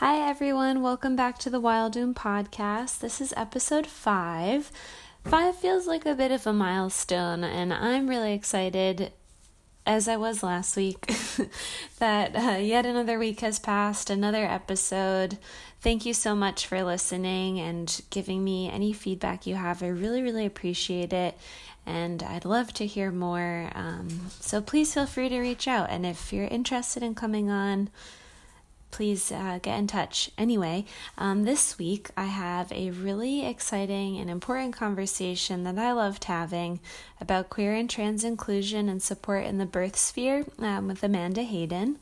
Hi, everyone. Welcome back to the Wildwomb podcast. This is episode five. Five feels like a bit of a milestone, and I'm really excited, as I was last week, that uh, yet another week has passed, another episode. Thank you so much for listening and giving me any feedback you have. I really, really appreciate it, and I'd love to hear more. Um, so please feel free to reach out, and if you're interested in coming on, please uh, get in touch. Anyway, um, this week I have a really exciting and important conversation that I loved having about queer and trans inclusion and support in the birth sphere um, with Amanda Hayden.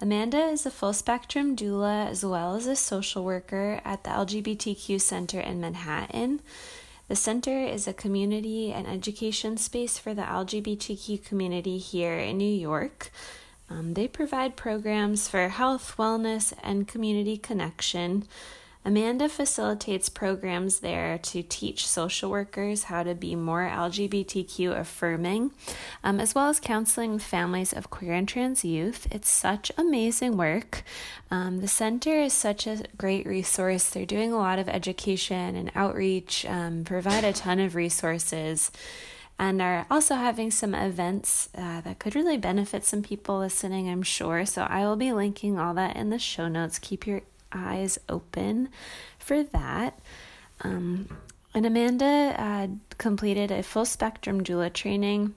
Amanda is a full spectrum doula as well as a social worker at the LGBTQ Center in Manhattan. The center is a community and education space for the LGBTQ community here in New York. Um, they provide programs for health, wellness, and community connection. Amanda facilitates programs there to teach social workers how to be more LGBTQ affirming, um, as well as counseling families of queer and trans youth. It's such amazing work. Um, the center is such a great resource. They're doing a lot of education and outreach, um, provide a ton of resources and are also having some events uh, that could really benefit some people listening, I'm sure. So I will be linking all that in the show notes. Keep your eyes open for that. Um, and Amanda uh, completed a full spectrum doula training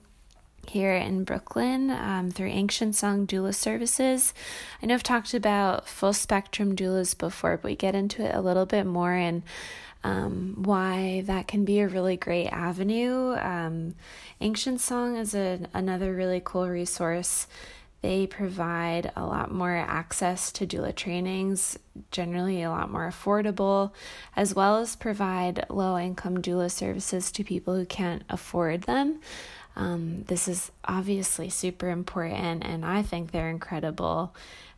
here in Brooklyn um, through Ancient Song Doula Services. I know I've talked about full spectrum doulas before, but we get into it a little bit more. And um, why that can be a really great avenue. Um, Ancient Song is a, another really cool resource. They provide a lot more access to doula trainings, generally a lot more affordable, as well as provide low income doula services to people who can't afford them. Um, this is obviously super important, and I think they're incredible.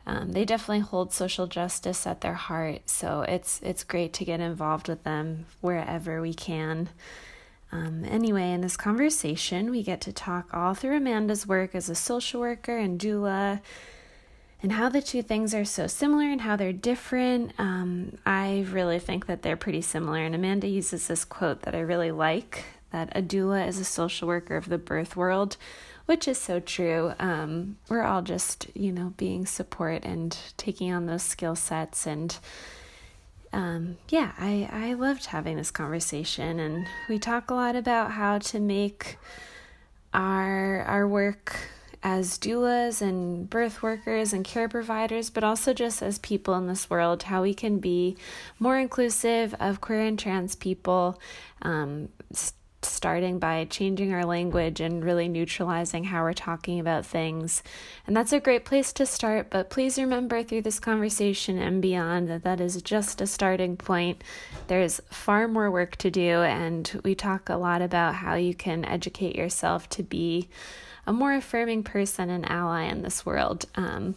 Um, they definitely hold social justice at their heart, so it's it's great to get involved with them wherever we can. Um, anyway, in this conversation, we get to talk all through Amanda's work as a social worker and doula, and how the two things are so similar and how they're different. Um, I really think that they're pretty similar, and Amanda uses this quote that I really like: that a doula is a social worker of the birth world which is so true. Um, we're all just, you know, being support and taking on those skill sets. And um, yeah, I, I loved having this conversation. And we talk a lot about how to make our, our work as doulas and birth workers and care providers, but also just as people in this world, how we can be more inclusive of queer and trans people, um, starting by changing our language and really neutralizing how we're talking about things. And that's a great place to start, but please remember through this conversation and beyond that that is just a starting point. There's far more work to do, and we talk a lot about how you can educate yourself to be a more affirming person and ally in this world. Um,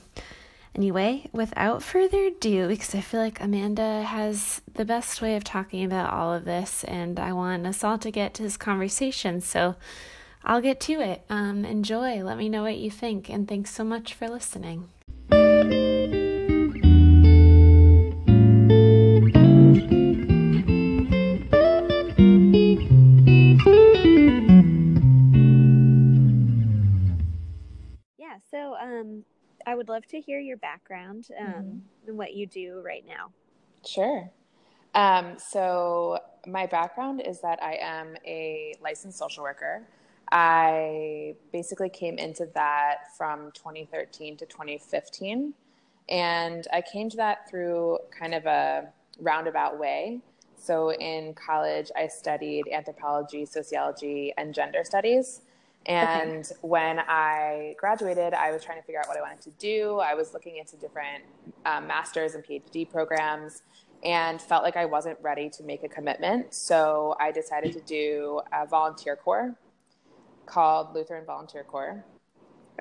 Anyway, without further ado, because I feel like Amanda has the best way of talking about all of this, and I want us all to get to this conversation, so I'll get to it. Um, enjoy. Let me know what you think, and thanks so much for listening. Yeah, so um I would love to hear your background um, mm-hmm. and what you do right now. Sure. Um, so, my background is that I am a licensed social worker. I basically came into that from 2013 to 2015. And I came to that through kind of a roundabout way. So, in college, I studied anthropology, sociology, and gender studies. And okay. when I graduated, I was trying to figure out what I wanted to do. I was looking into different um, master's and PhD programs and felt like I wasn't ready to make a commitment. So I decided to do a volunteer corps called Lutheran Volunteer Corps.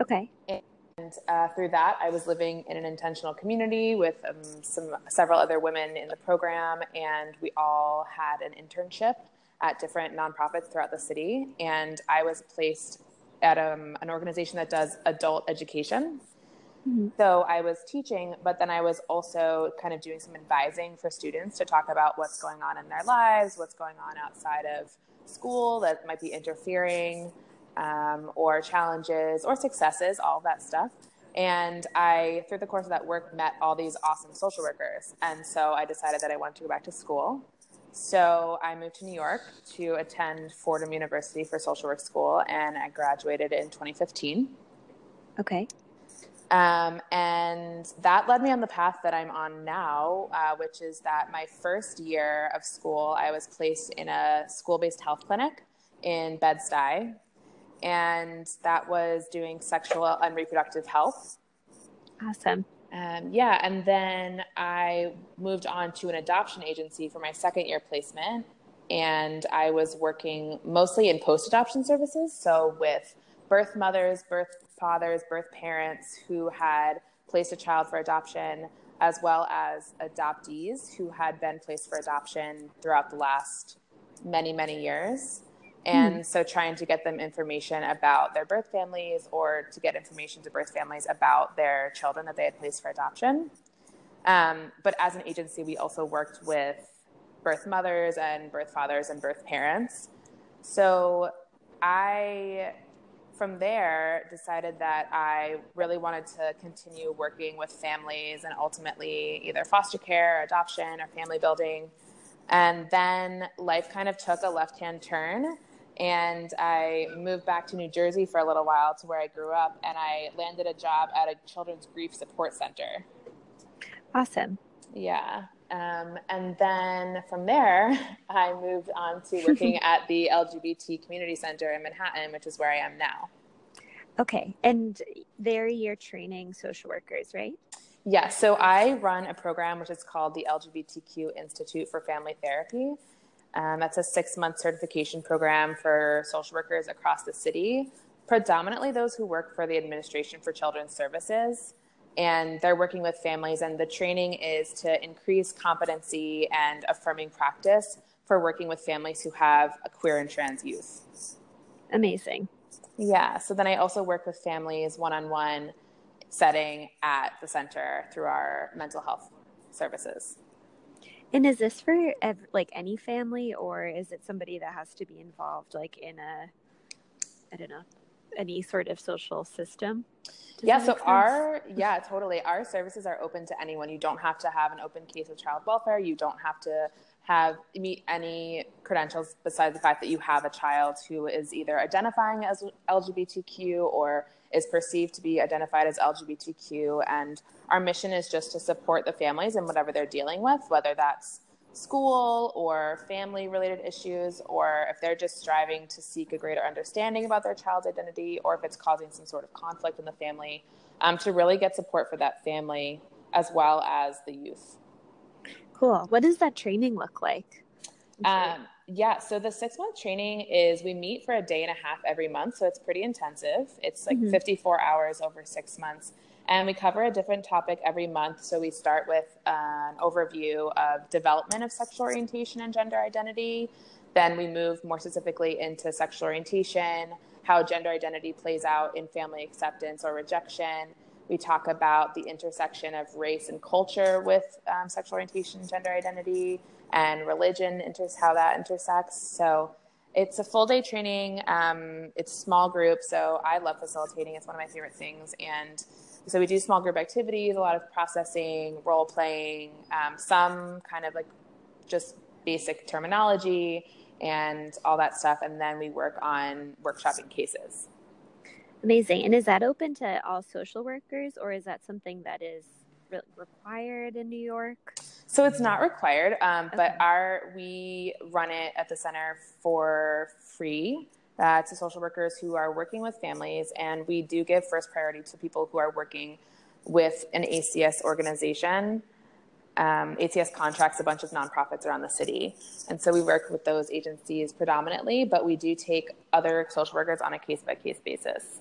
Okay. And uh, through that, I was living in an intentional community with um, some several other women in the program, and we all had an internship at different nonprofits throughout the city. And I was placed at um, an organization that does adult education. Mm-hmm. So I was teaching, but then I was also kind of doing some advising for students to talk about what's going on in their lives, what's going on outside of school that might be interfering, um, or challenges or successes, all that stuff. And I, through the course of that work, met all these awesome social workers. And so I decided that I wanted to go back to school. So I moved to New York to attend Fordham University for social work school, and I graduated in 2015. Okay. Um, and that led me on the path that I'm on now, uh, which is that my first year of school, I was placed in a school based health clinic in Bed-Stuy. And that was doing sexual and reproductive health. Awesome. Um, yeah. And then I moved on to an adoption agency for my second year placement. And I was working mostly in post adoption services. So with birth mothers, birth fathers, birth parents who had placed a child for adoption, as well as adoptees who had been placed for adoption throughout the last many, many years. And mm. so trying to get them information about their birth families or to get information to birth families about their children that they had placed for adoption. Um, but as an agency, we also worked with birth mothers and birth fathers and birth parents. So I from there decided that I really wanted to continue working with families and ultimately either foster care, or adoption, or family building. And then life kind of took a left hand turn. And I moved back to New Jersey for a little while to where I grew up, and I landed a job at a children's grief support center. Awesome. Yeah. Um, and then from there, I moved on to working at the LGBT Community Center in Manhattan, which is where I am now. Okay. And there you're training social workers, right? Yeah. So I run a program which is called the LGBTQ Institute for Family Therapy. Um, that's a six month certification program for social workers across the city, predominantly those who work for the Administration for Children's Services. And they're working with families, and the training is to increase competency and affirming practice for working with families who have a queer and trans youth. Amazing. Yeah. So then I also work with families one on one setting at the center through our mental health services. And is this for ev- like any family or is it somebody that has to be involved like in a I don't know, any sort of social system? Does yeah, so our yeah, totally. Our services are open to anyone. You don't have to have an open case of child welfare. You don't have to have meet any credentials besides the fact that you have a child who is either identifying as LGBTQ or is perceived to be identified as LGBTQ. And our mission is just to support the families in whatever they're dealing with, whether that's school or family related issues, or if they're just striving to seek a greater understanding about their child's identity, or if it's causing some sort of conflict in the family, um, to really get support for that family as well as the youth. Cool. What does that training look like? Um, yeah, so the six month training is we meet for a day and a half every month. So it's pretty intensive. It's like mm-hmm. 54 hours over six months. And we cover a different topic every month. So we start with an overview of development of sexual orientation and gender identity. Then we move more specifically into sexual orientation, how gender identity plays out in family acceptance or rejection we talk about the intersection of race and culture with um, sexual orientation, and gender identity, and religion, inter- how that intersects. So it's a full day training. Um, it's small group, so I love facilitating. It's one of my favorite things. And so we do small group activities, a lot of processing, role playing, um, some kind of like just basic terminology and all that stuff. And then we work on workshopping cases. Amazing. And is that open to all social workers or is that something that is re- required in New York? So it's not required, um, okay. but our we run it at the center for free uh, to social workers who are working with families, and we do give first priority to people who are working with an ACS organization. Um, ACS contracts a bunch of nonprofits around the city, and so we work with those agencies predominantly, but we do take other social workers on a case by case basis.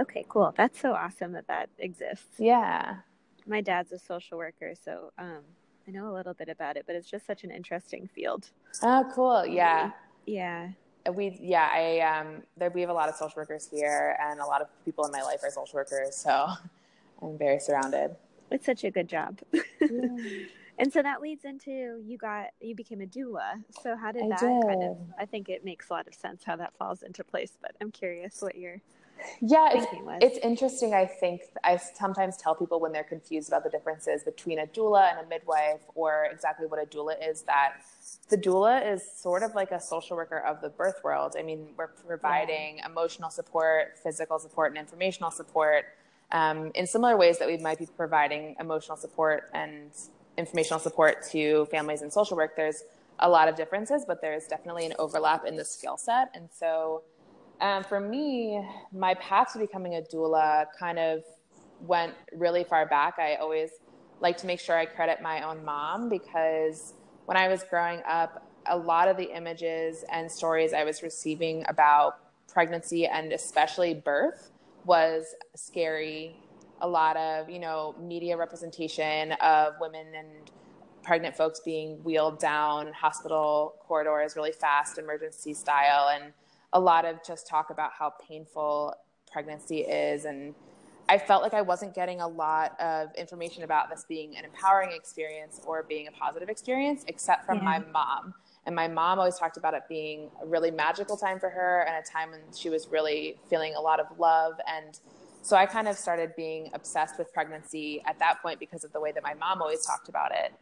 Okay, cool. That's so awesome that that exists. Yeah. My dad's a social worker, so um, I know a little bit about it, but it's just such an interesting field. Oh, cool. Yeah. Yeah. We yeah I um there we have a lot of social workers here and a lot of people in my life are social workers so I'm very surrounded. It's such a good job. Yeah. and so that leads into you got you became a doula. So how did I that did. kind of I think it makes a lot of sense how that falls into place, but I'm curious what you're yeah it's, it's interesting i think i sometimes tell people when they're confused about the differences between a doula and a midwife or exactly what a doula is that the doula is sort of like a social worker of the birth world. I mean we're providing yeah. emotional support physical support and informational support um, in similar ways that we might be providing emotional support and informational support to families in social work. There's a lot of differences but there's definitely an overlap in the skill set. And so um, for me, my path to becoming a doula kind of went really far back. I always like to make sure I credit my own mom because when I was growing up, a lot of the images and stories I was receiving about pregnancy and especially birth was scary. A lot of, you know, media representation of women and pregnant folks being wheeled down hospital corridors really fast, emergency style. And a lot of just talk about how painful pregnancy is and I felt like I wasn't getting a lot of information about this being an empowering experience or being a positive experience, except from yeah. my mom. And my mom always talked about it being a really magical time for her and a time when she was really feeling a lot of love. And so I kind of started being obsessed with pregnancy at that point because of the way that my mom always talked about it.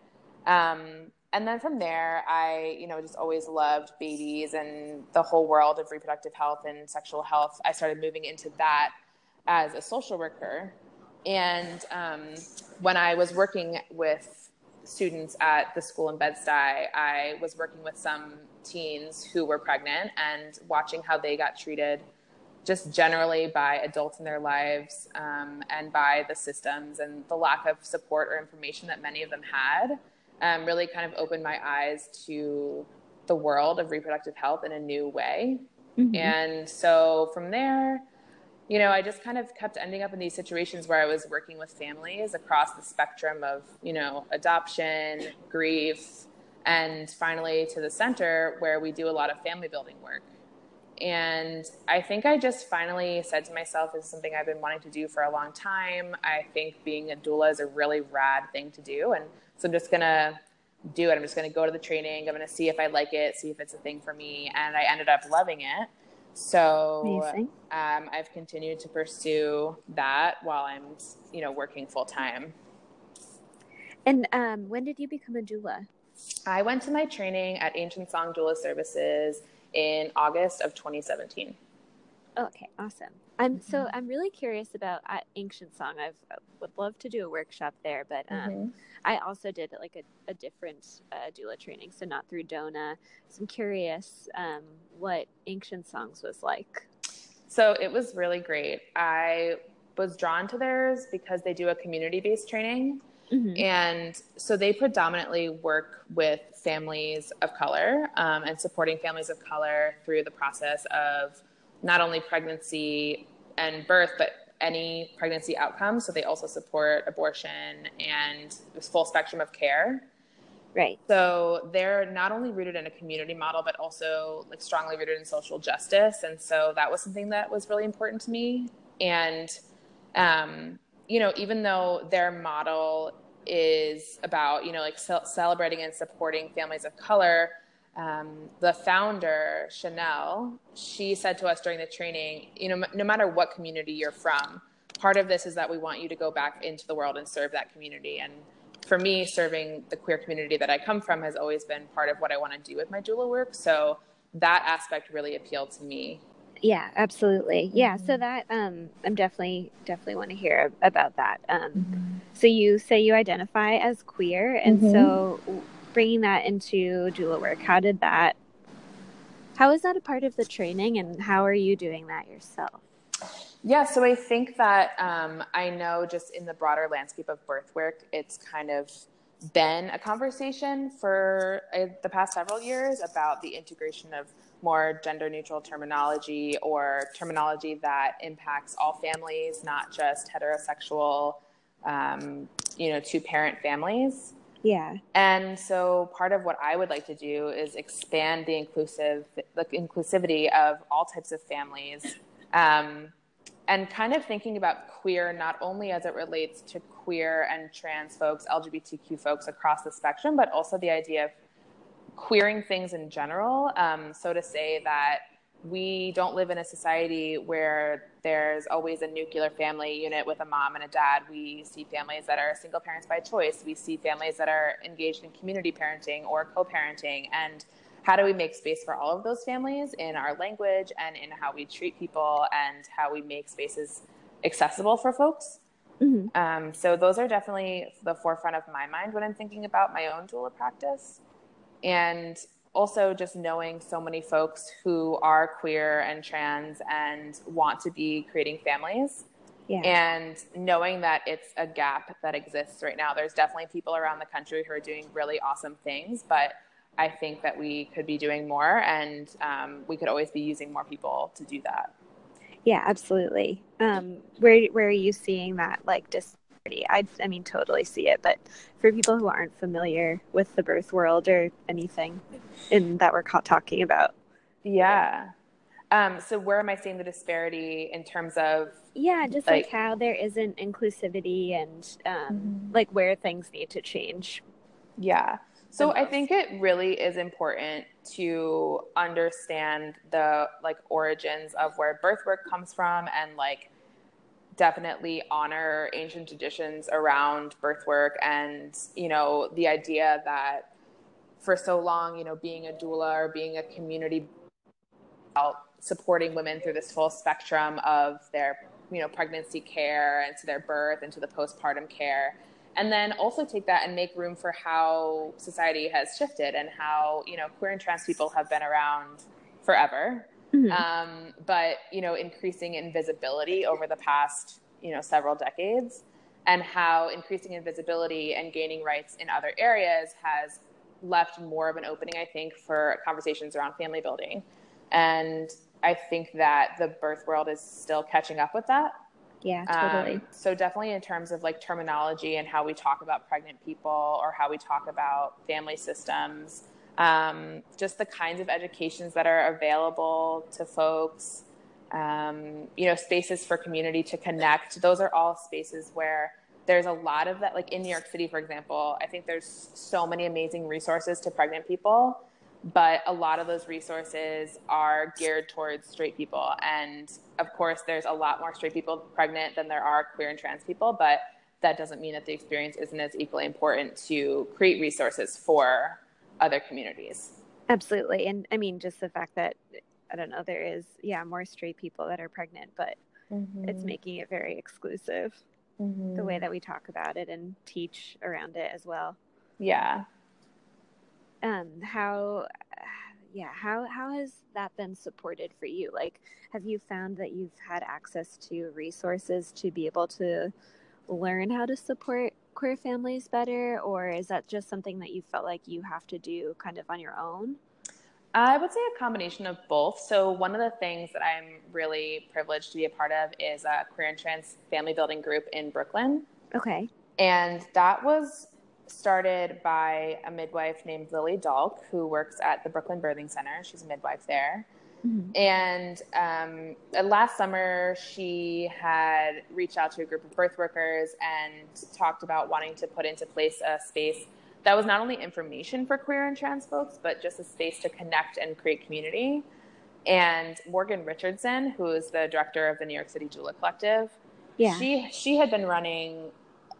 Um, and then from there, I, you know, just always loved babies and the whole world of reproductive health and sexual health. I started moving into that as a social worker. And um, when I was working with students at the school in Bed-Stuy, I was working with some teens who were pregnant and watching how they got treated just generally by adults in their lives um, and by the systems and the lack of support or information that many of them had um, really kind of opened my eyes to the world of reproductive health in a new way. Mm-hmm. And so from there, you know, I just kind of kept ending up in these situations where I was working with families across the spectrum of, you know, adoption, grief, and finally to the center where we do a lot of family building work. And I think I just finally said to myself, this is something I've been wanting to do for a long time. I think being a doula is a really rad thing to do. And so I'm just gonna do it. I'm just gonna go to the training. I'm gonna see if I like it, see if it's a thing for me. And I ended up loving it. So um, I've continued to pursue that while I'm, you know, working full time. And um, when did you become a doula? I went to my training at Ancient Song Doula Services in August of 2017. Okay, awesome. I'm so mm-hmm. I'm really curious about uh, ancient song. I would love to do a workshop there, but um, mm-hmm. I also did like a, a different uh, doula training, so not through DONA. So I'm curious um, what ancient songs was like. So it was really great. I was drawn to theirs because they do a community based training. Mm-hmm. And so they predominantly work with families of color um, and supporting families of color through the process of not only pregnancy and birth, but any pregnancy outcomes. So they also support abortion and this full spectrum of care. Right. So they're not only rooted in a community model, but also like strongly rooted in social justice. And so that was something that was really important to me. And, um, you know, even though their model is about, you know, like ce- celebrating and supporting families of color, um, the founder, Chanel, she said to us during the training, you know, no matter what community you're from, part of this is that we want you to go back into the world and serve that community. And for me, serving the queer community that I come from has always been part of what I want to do with my doula work. So that aspect really appealed to me. Yeah, absolutely. Yeah, so mm-hmm. that um, I'm definitely definitely want to hear about that. Um, mm-hmm. So you say you identify as queer, and mm-hmm. so bringing that into doula work, how did that? How is that a part of the training, and how are you doing that yourself? Yeah, so I think that um, I know just in the broader landscape of birth work, it's kind of been a conversation for uh, the past several years about the integration of more gender neutral terminology or terminology that impacts all families, not just heterosexual, um, you know, two parent families. Yeah. And so part of what I would like to do is expand the inclusive, the inclusivity of all types of families. Um, and kind of thinking about queer not only as it relates to queer and trans folks, LGBTQ folks across the spectrum, but also the idea of queering things in general. Um, so to say that we don't live in a society where there's always a nuclear family unit with a mom and a dad. We see families that are single parents by choice. We see families that are engaged in community parenting or co parenting. And how do we make space for all of those families in our language and in how we treat people and how we make spaces accessible for folks? Mm-hmm. Um, so, those are definitely the forefront of my mind when I'm thinking about my own doula practice. And also just knowing so many folks who are queer and trans and want to be creating families. Yeah. And knowing that it's a gap that exists right now. There's definitely people around the country who are doing really awesome things, but I think that we could be doing more and um, we could always be using more people to do that. Yeah, absolutely. Um, where, where are you seeing that like dis- I, I mean, totally see it. But for people who aren't familiar with the birth world or anything in that we're talking about. Yeah. Um, so where am I seeing the disparity in terms of? Yeah, just like, like how there isn't inclusivity and um, mm-hmm. like where things need to change. Yeah. So I think it really is important to understand the like origins of where birth work comes from and like definitely honor ancient traditions around birth work and you know the idea that for so long you know being a doula or being a community about supporting women through this full spectrum of their you know pregnancy care and to their birth and to the postpartum care. And then also take that and make room for how society has shifted and how you know queer and trans people have been around forever Mm-hmm. Um, but you know, increasing invisibility over the past you know several decades, and how increasing invisibility and gaining rights in other areas has left more of an opening, I think, for conversations around family building. And I think that the birth world is still catching up with that. Yeah, totally. Um, so definitely in terms of like terminology and how we talk about pregnant people or how we talk about family systems um, just the kinds of educations that are available to folks, um, you know, spaces for community to connect. Those are all spaces where there's a lot of that. Like in New York City, for example, I think there's so many amazing resources to pregnant people, but a lot of those resources are geared towards straight people. And of course, there's a lot more straight people pregnant than there are queer and trans people, but that doesn't mean that the experience isn't as equally important to create resources for other communities. Absolutely. And I mean, just the fact that, I don't know, there is, yeah, more straight people that are pregnant, but mm-hmm. it's making it very exclusive mm-hmm. the way that we talk about it and teach around it as well. Yeah. Um, how, yeah, how, how has that been supported for you? Like, have you found that you've had access to resources to be able to learn how to support queer families better, or is that just something that you felt like you have to do kind of on your own? I would say a combination of both. So, one of the things that I'm really privileged to be a part of is a queer and trans family building group in Brooklyn. Okay. And that was started by a midwife named Lily Dalk, who works at the Brooklyn Birthing Center. She's a midwife there. Mm-hmm. And um, uh, last summer, she had reached out to a group of birth workers and talked about wanting to put into place a space that was not only information for queer and trans folks, but just a space to connect and create community. And Morgan Richardson, who is the director of the New York City Doula Collective, yeah. she she had been running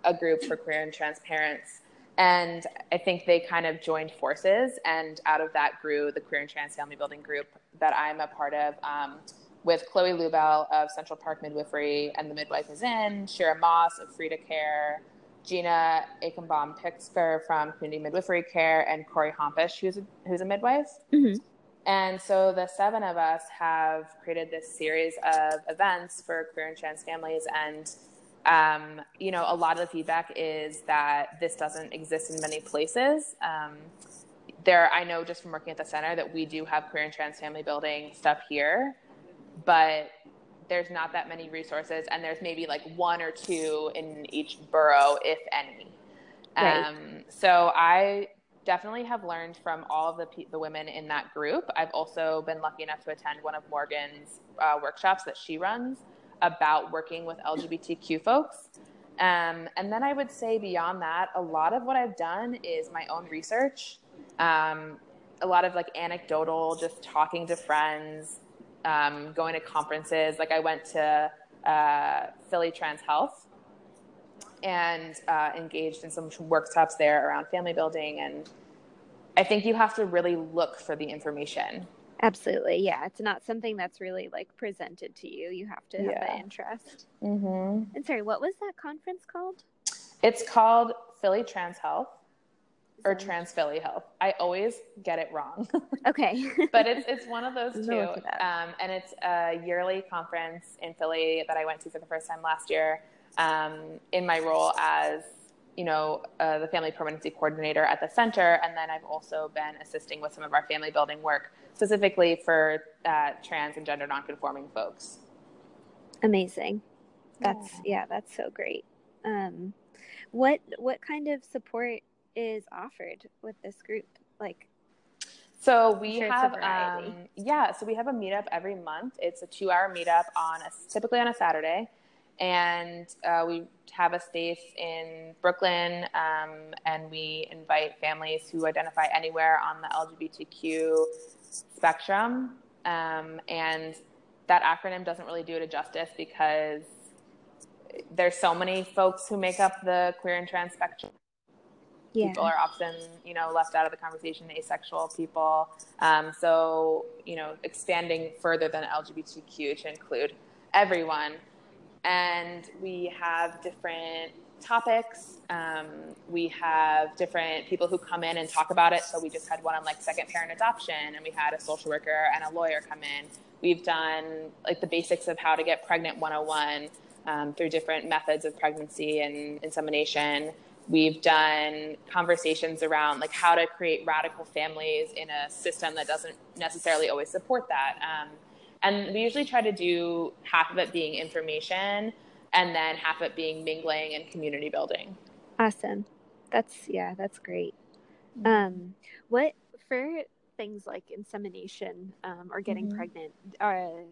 a group for queer and trans parents and I think they kind of joined forces, and out of that grew the Queer and Trans Family Building Group that I'm a part of um, with Chloe Lubell of Central Park Midwifery and the Midwife is In, Shira Moss of Frida Care, Gina Eichenbaum Pikser from Community Midwifery Care, and Corey Hompish, who's a, who's a midwife. Mm-hmm. And so the seven of us have created this series of events for queer and trans families and um, you know, a lot of the feedback is that this doesn't exist in many places. Um, there, I know just from working at the center that we do have queer and trans family building stuff here, but there's not that many resources, and there's maybe like one or two in each borough, if any. Right. Um, so I definitely have learned from all of the the women in that group. I've also been lucky enough to attend one of Morgan's uh, workshops that she runs about working with LGBTQ folks. Um, and then I would say beyond that, a lot of what I've done is my own research, um, a lot of like anecdotal, just talking to friends, um, going to conferences. Like I went to uh, Philly Trans Health and uh, engaged in some workshops there around family building. And I think you have to really look for the information. Absolutely. Yeah. It's not something that's really like presented to you. You have to have yeah. that interest. Mm-hmm. And sorry, what was that conference called? It's called Philly Trans Health or Trans Philly Health. I always get it wrong. Okay. but it's, it's one of those two. Um, and it's a yearly conference in Philly that I went to for the first time last year um, in my role as you know, uh, the family permanency coordinator at the center. And then I've also been assisting with some of our family building work specifically for uh, trans and gender nonconforming folks. Amazing. That's yeah, yeah that's so great. Um, what what kind of support is offered with this group? Like, so we sure have um, yeah, so we have a meetup every month. It's a two-hour meetup on a, typically on a Saturday, and uh, we have a space in Brooklyn, um, and we invite families who identify anywhere on the LGBTQ spectrum. Um, and that acronym doesn't really do it a justice because there's so many folks who make up the queer and trans spectrum. Yeah. People are often, you know, left out of the conversation, asexual people. Um, so, you know, expanding further than LGBTQ to include everyone. And we have different topics. Um, we have different people who come in and talk about it. So we just had one on like second parent adoption, and we had a social worker and a lawyer come in. We've done like the basics of how to get pregnant 101 um, through different methods of pregnancy and insemination. We've done conversations around like how to create radical families in a system that doesn't necessarily always support that. Um, and we usually try to do half of it being information and then half of it being mingling and community building. Awesome. That's yeah, that's great. Mm-hmm. Um, what for things like insemination um, or getting mm-hmm. pregnant? Uh,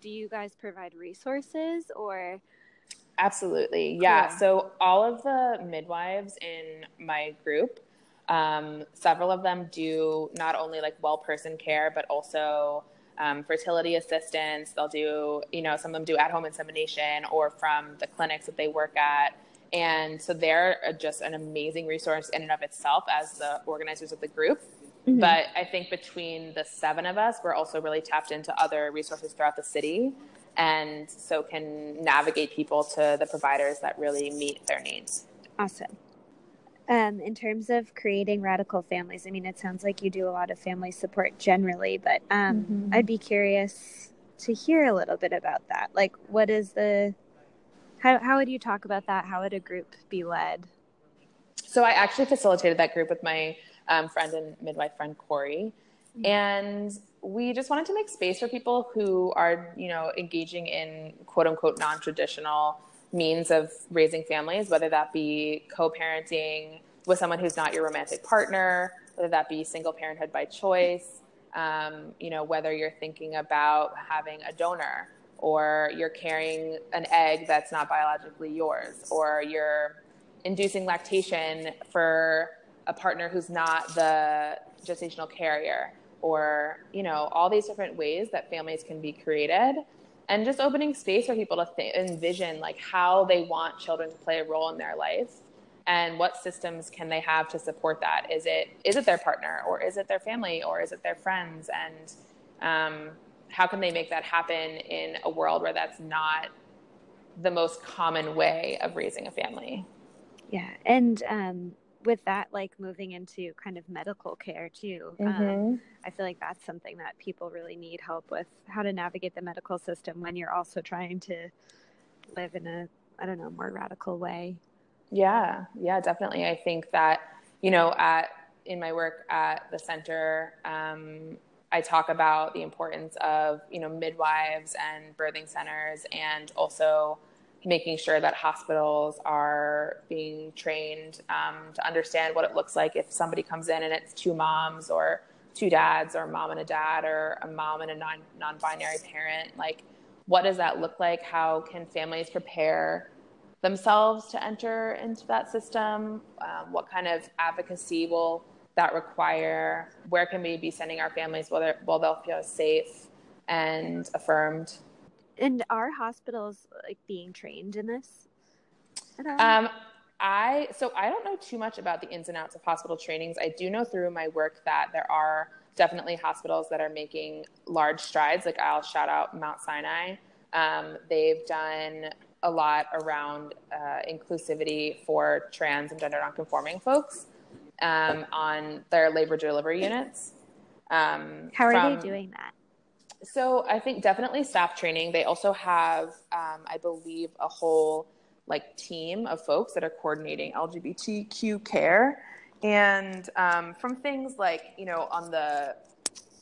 do you guys provide resources or? Absolutely, yeah. Cool. So all of the midwives in my group, um, several of them do not only like well person care, but also um, fertility assistance. They'll do, you know, some of them do at home insemination or from the clinics that they work at. And so they're just an amazing resource in and of itself as the organizers of the group. Mm-hmm. But I think between the seven of us, we're also really tapped into other resources throughout the city. And so can navigate people to the providers that really meet their needs. Awesome um, in terms of creating radical families? I mean, it sounds like you do a lot of family support generally, but um, mm-hmm. I'd be curious to hear a little bit about that. Like, what is the how how would you talk about that? How would a group be led? So I actually facilitated that group with my um, friend and midwife friend Corey, mm-hmm. and we just wanted to make space for people who are you know engaging in quote unquote non traditional means of raising families, whether that be co parenting with someone who's not your romantic partner, whether that be single parenthood by choice, um, you know, whether you're thinking about having a donor or you're carrying an egg that's not biologically yours, or you're inducing lactation for a partner who's not the gestational carrier, or, you know, all these different ways that families can be created and just opening space for people to th- envision like how they want children to play a role in their life and what systems can they have to support that. Is it is it their partner or is it their family or is it their friends? And um, how can they make that happen in a world where that's not the most common way of raising a family? Yeah. And um, with that like moving into kind of medical care too um, mm-hmm. um, i feel like that's something that people really need help with how to navigate the medical system when you're also trying to live in a i don't know more radical way. Yeah. Yeah definitely. I think that you know at in my work at the center um, i talk about the importance of you know midwives and birthing centers and also making sure that hospitals are being trained um, to understand what it looks like if somebody comes in and it's two moms or two dads or a mom and a dad or a mom and a non non-binary parent like what does that look like? How can families prepare themselves to enter into that system? Um, what kind of advocacy will that require? Where can we be sending our families where, where they'll feel safe and affirmed? And are hospitals like being trained in this? Um, I so I don't know too much about the ins and outs of hospital trainings. I do know through my work that there are definitely hospitals that are making large strides. Like I'll shout out Mount Sinai. Um, they've done a lot around uh, inclusivity for trans and gender nonconforming folks um, on their labor delivery units. Um, How are from, they doing that? So I think definitely staff training. They also have, um, I believe, a whole like team of folks that are coordinating LGBTQ care, and um, from things like you know on the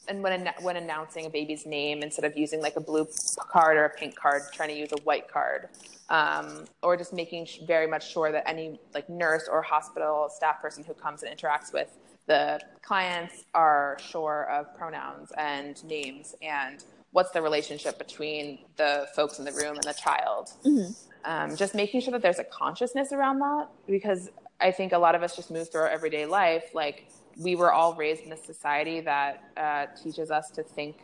and when when announcing a baby's name instead of using like a blue card or a pink card, trying to use a white card, um, or just making very much sure that any like nurse or hospital staff person who comes and interacts with the clients are sure of pronouns and names and what's the relationship between the folks in the room and the child. Mm-hmm um, just making sure that there's a consciousness around that because I think a lot of us just move through our everyday life. Like we were all raised in a society that uh, teaches us to think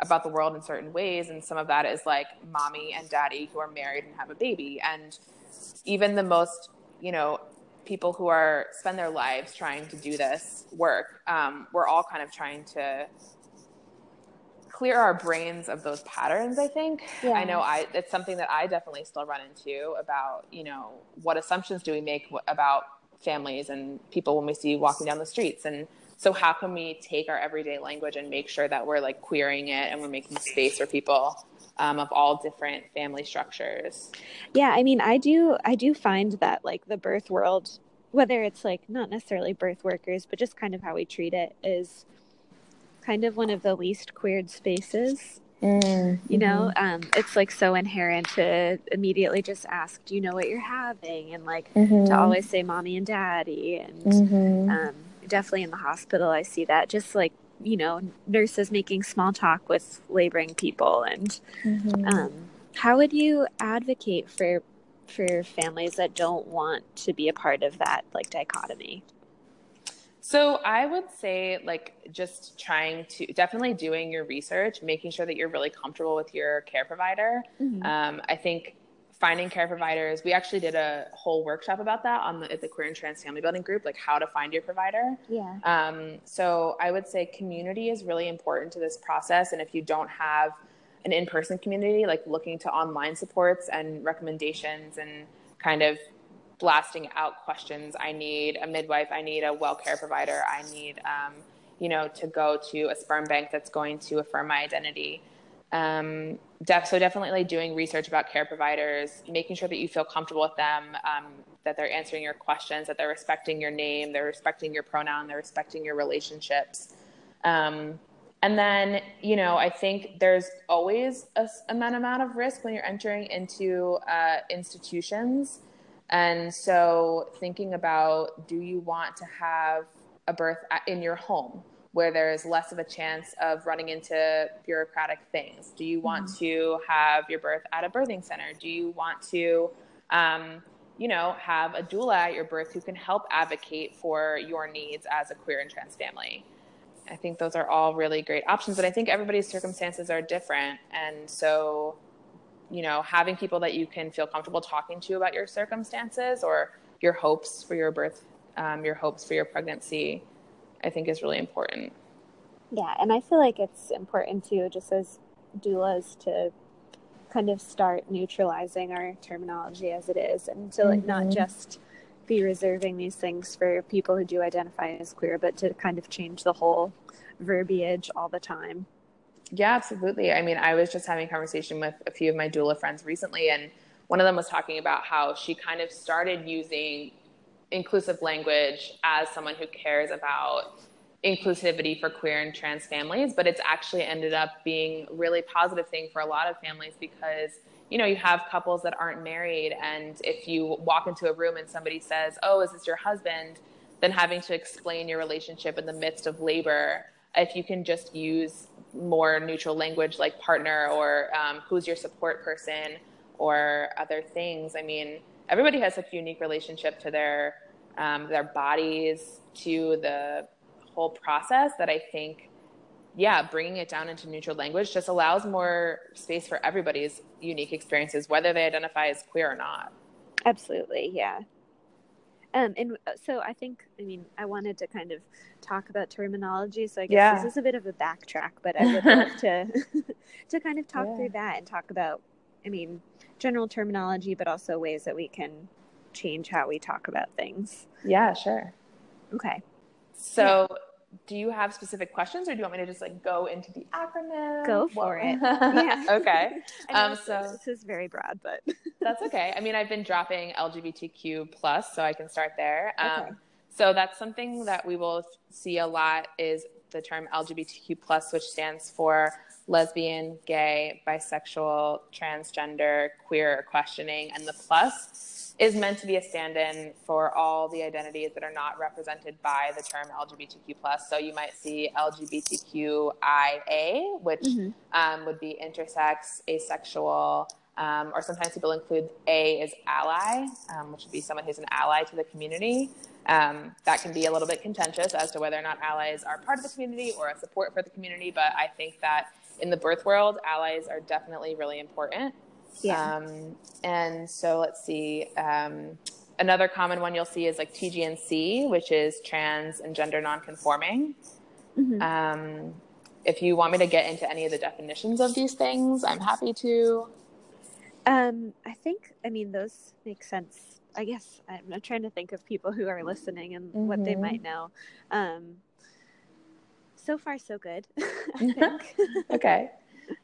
about the world in certain ways. And some of that is like mommy and daddy who are married and have a baby. And even the most, you know, people who are spend their lives trying to do this work, um, we're all kind of trying to clear our brains of those patterns i think. Yeah. i know i it's something that i definitely still run into about you know what assumptions do we make about families and people when we see walking down the streets. And so how can we take our everyday language and make sure that we're like queering it and we're making space for people um, of all different family structures yeah i mean i do i do find that like the birth world whether it's like not necessarily birth workers but just kind of how we treat it is kind of one of the least queered spaces. Mm, you know, mm-hmm. um, it's like so inherent to immediately just ask, "Do you know what you're having?" and like mm-hmm. to always say "mommy" and "daddy." And mm-hmm. um, definitely in the hospital, I see that. Just like you know, nurses making small talk with laboring people, and mm-hmm. um, how would you advocate for for families that don't want to be a part of that like dichotomy? So I would say like just trying to definitely doing your research, making sure that you're really comfortable with your care provider. Mm-hmm. Um, I think finding care providers. We actually did a whole workshop about that on the, at the Queer and Trans Family Building group, like how to find your provider. Yeah. Um, so I would say community is really important to this process, and if you don't have an in-person community, like looking to online supports and recommendations and kind of blasting out questions. I need a midwife. I need a well care provider. I need, um, you know, to go to a sperm bank that's going to affirm my identity. Um, def- so definitely doing research about care providers, making sure that you feel comfortable with them, um, that they're answering your questions, that they're respecting your name, they're respecting your pronoun, they're respecting your relationships. Um, and then, you know, I think there's always a, an amount of risk when you're entering into uh, institutions. And so, thinking about do you want to have a birth in your home where there's less of a chance of running into bureaucratic things? Do you want mm-hmm. to have your birth at a birthing center? Do you want to, um, you know, have a doula at your birth who can help advocate for your needs as a queer and trans family? I think those are all really great options, but I think everybody's circumstances are different. And so, you know, having people that you can feel comfortable talking to about your circumstances or your hopes for your birth, um, your hopes for your pregnancy, I think is really important. Yeah, and I feel like it's important too, just as doulas, to kind of start neutralizing our terminology as it is, and to like mm-hmm. not just be reserving these things for people who do identify as queer, but to kind of change the whole verbiage all the time. Yeah, absolutely. I mean, I was just having a conversation with a few of my doula friends recently, and one of them was talking about how she kind of started using inclusive language as someone who cares about inclusivity for queer and trans families, but it's actually ended up being really positive thing for a lot of families because you know you have couples that aren't married and if you walk into a room and somebody says oh is this your husband then having to explain your relationship in the midst of labor if you can just use more neutral language like partner or um, who's your support person or other things. I mean, everybody has a unique relationship to their um, their bodies, to the whole process that I think, yeah, bringing it down into neutral language just allows more space for everybody's unique experiences, whether they identify as queer or not. Absolutely, yeah. Um, and uh, so I think, I mean, I wanted to kind of talk about terminology. So I guess yeah. this is a bit of a backtrack, but I would love to to kind of talk yeah. through that and talk about, I mean, general terminology, but also ways that we can change how we talk about things. Yeah, sure. Okay. So, yeah. do you have specific questions, or do you want me to just like go into the acronym? Go for it. yeah. okay. Um, so this is very broad, but that's okay. I mean, I've been dropping LGBTQ plus, so I can start there. Um, okay. So that's something that we will see a lot is the term LGBTQ plus, which stands for lesbian, gay, bisexual, transgender, queer, questioning, and the plus is meant to be a stand-in for all the identities that are not represented by the term LGBTQ plus. So you might see LGBTQIA, which mm-hmm. um, would be intersex, asexual, um, or sometimes people include A as ally, um, which would be someone who's an ally to the community. Um, that can be a little bit contentious as to whether or not allies are part of the community or a support for the community, but I think that in the birth world, allies are definitely really important. Yeah. Um, and so let's see. Um, another common one you'll see is like TGNC, which is trans and gender nonconforming. Mm-hmm. Um, if you want me to get into any of the definitions of these things, I'm happy to. Um, I think, I mean, those make sense. I guess I'm trying to think of people who are listening and mm-hmm. what they might mm-hmm. know. Um, so far, so good. okay.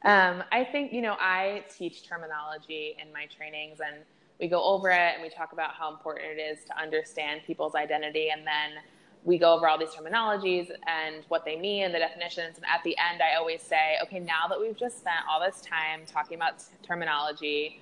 Um, I think, you know, I teach terminology in my trainings and we go over it and we talk about how important it is to understand people's identity. And then we go over all these terminologies and what they mean and the definitions. And at the end, I always say, okay, now that we've just spent all this time talking about terminology,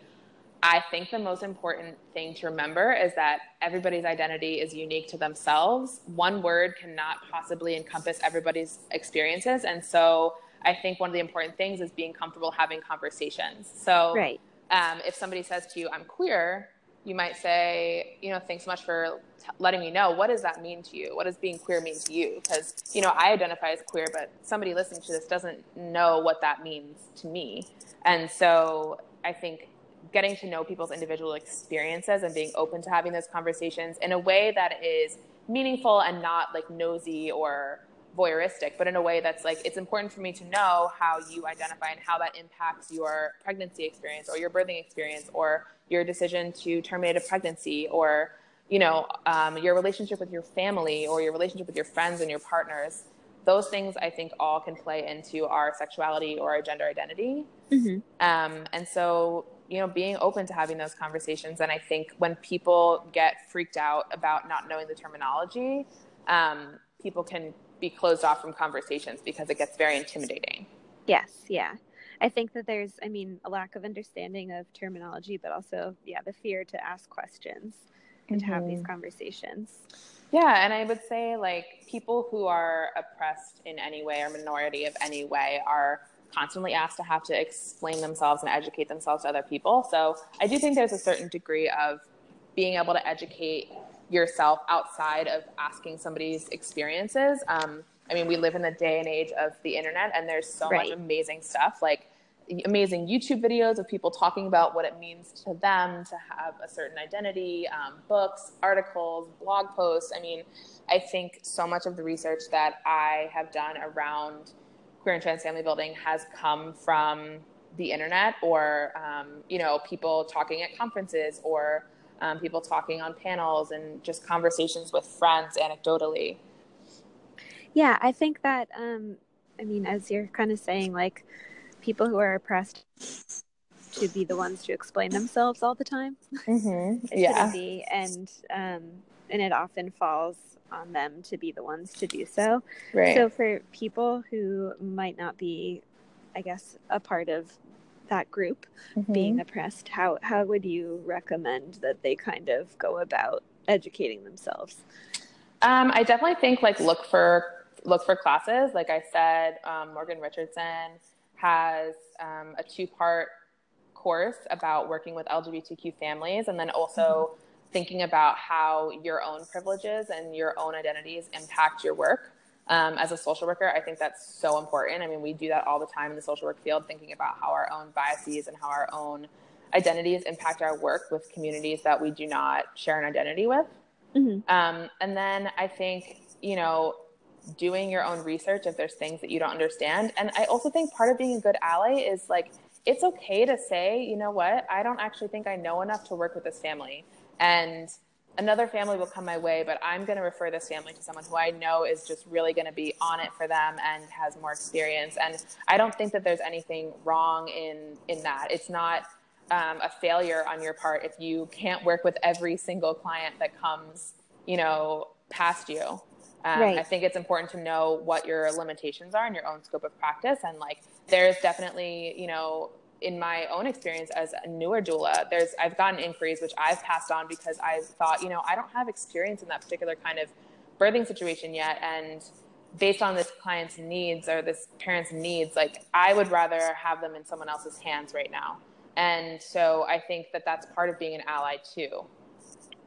I think the most important thing to remember is that everybody's identity is unique to themselves. One word cannot possibly encompass everybody's experiences. And so I think one of the important things is being comfortable having conversations. So, right. um, if somebody says to you, I'm queer, you might say, you know, thanks so much for t- letting me know. What does that mean to you? What does being queer mean to you? Because, you know, I identify as queer, but somebody listening to this doesn't know what that means to me. And so I think getting to know people's individual experiences and being open to having those conversations in a way that is meaningful and not like nosy or voyeuristic, but in a way that's like, it's important for me to know how you identify and how that impacts your pregnancy experience or your birthing experience or your decision to terminate a pregnancy or, you know, um, your relationship with your family or your relationship with your friends and your partners. Those things I think all can play into our sexuality or our gender identity. Mm-hmm. Um, and so, you know, being open to having those conversations. And I think when people get freaked out about not knowing the terminology, um, people can be closed off from conversations because it gets very intimidating. Yes, yeah. I think that there's, I mean, a lack of understanding of terminology, but also, yeah, the fear to ask questions and mm-hmm. to have these mm-hmm. conversations. Yeah, and I would say, like, people who are oppressed in any way or minority of any way are constantly asked to have to explain themselves and educate themselves to other people. So I do think there's a certain degree of being able to educate yourself outside of asking somebody's experiences. Um, I mean, we live in the day and age of the internet, and there's so right. much amazing stuff like amazing YouTube videos of people talking about what it means to them to have a certain identity, um, books, articles, blog posts. I mean, I think so much of the research that I have done around queer and trans family building has come from the internet or, um, you know, people talking at conferences or um, people talking on panels and just conversations with friends anecdotally. Yeah, I think that, um, I mean, as you're kind of saying, like people who are oppressed to be the ones to explain themselves all the time. Mm-hmm. Yeah. Be, and, um, and it often falls on them to be the ones to do so. Right. So for people who might not be, I guess, a part of that group mm-hmm. being oppressed, how how would you recommend that they kind of go about educating themselves? Um, I definitely think like look for look for classes. Like I said, um, Morgan Richardson has um, a two part course about working with LGBTQ families, and then also mm-hmm. thinking about how your own privileges and your own identities impact your work. Um, as a social worker, I think that's so important. I mean, we do that all the time in the social work field, thinking about how our own biases and how our own identities impact our work with communities that we do not share an identity with. Mm-hmm. Um, and then I think, you know, doing your own research if there's things that you don't understand. And I also think part of being a good ally is like, it's okay to say, you know what, I don't actually think I know enough to work with this family. And another family will come my way, but I'm going to refer this family to someone who I know is just really going to be on it for them and has more experience. And I don't think that there's anything wrong in in that. It's not um, a failure on your part if you can't work with every single client that comes, you know, past you. Um, right. I think it's important to know what your limitations are in your own scope of practice. And like, there's definitely, you know, in my own experience as a newer doula, there's I've gotten inquiries which I've passed on because I thought, you know, I don't have experience in that particular kind of birthing situation yet, and based on this client's needs or this parent's needs, like I would rather have them in someone else's hands right now. And so I think that that's part of being an ally too.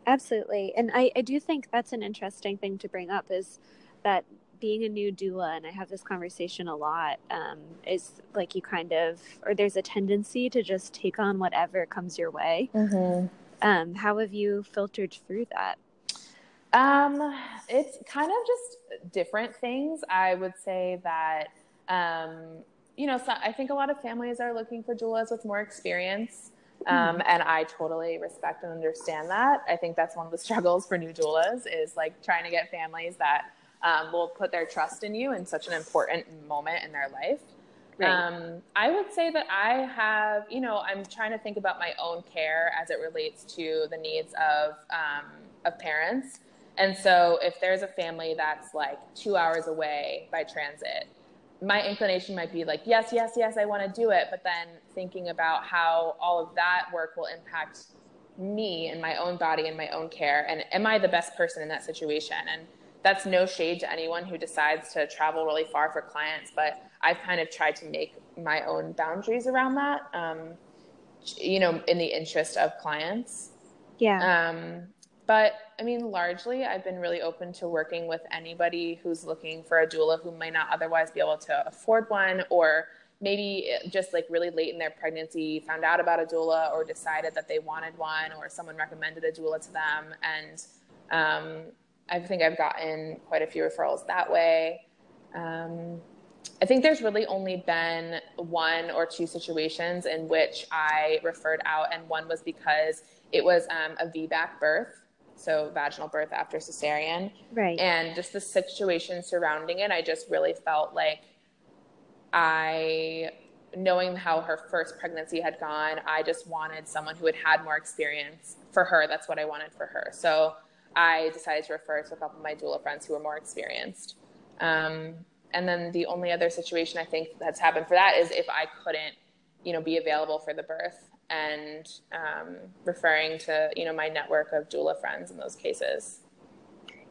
Absolutely. And I, I do think that's an interesting thing to bring up is that being a new doula, and I have this conversation a lot, um, is like you kind of, or there's a tendency to just take on whatever comes your way. Mm-hmm. Um, how have you filtered through that? Um, it's kind of just different things. I would say that, um, you know, so I think a lot of families are looking for doulas with more experience. Um, mm And I totally respect and understand that. I think that's one of the struggles for new doulas is like trying to get families that um, will put their trust in you in such an important moment in their life. Right. Um, I would say that I have, you know, I'm trying to think about my own care as it relates to the needs of um, of parents. And so, if there's a family that's like two hours away by transit, my inclination might be like, yes, yes, yes, I want to do it. But then thinking about how all of that work will impact me and my own body and my own care. And am I the best person in that situation? And that's no shade to anyone who decides to travel really far for clients. But I've kind of tried to make my own boundaries around that, um, you know, in the interest of clients. Yeah. Um, but I mean, largely, I've been really open to working with anybody who's looking for a doula who might not otherwise be able to afford one, or maybe just like really late in their pregnancy found out about a doula or decided that they wanted one, or someone recommended a doula to them. And um, I think I've gotten quite a few referrals that way. Um, I think there's really only been one or two situations in which I referred out, and one was because it was um, a VBAC birth so vaginal birth after cesarean. Right. And just the situation surrounding it, I just really felt like I, knowing how her first pregnancy had gone, I just wanted someone who had had more experience for her. That's what I wanted for her. So I decided to refer to a couple of my doula friends who were more experienced. Um, and then the only other situation I think that's happened for that is if I couldn't, you know, be available for the birth and um, referring to you know my network of doula friends in those cases.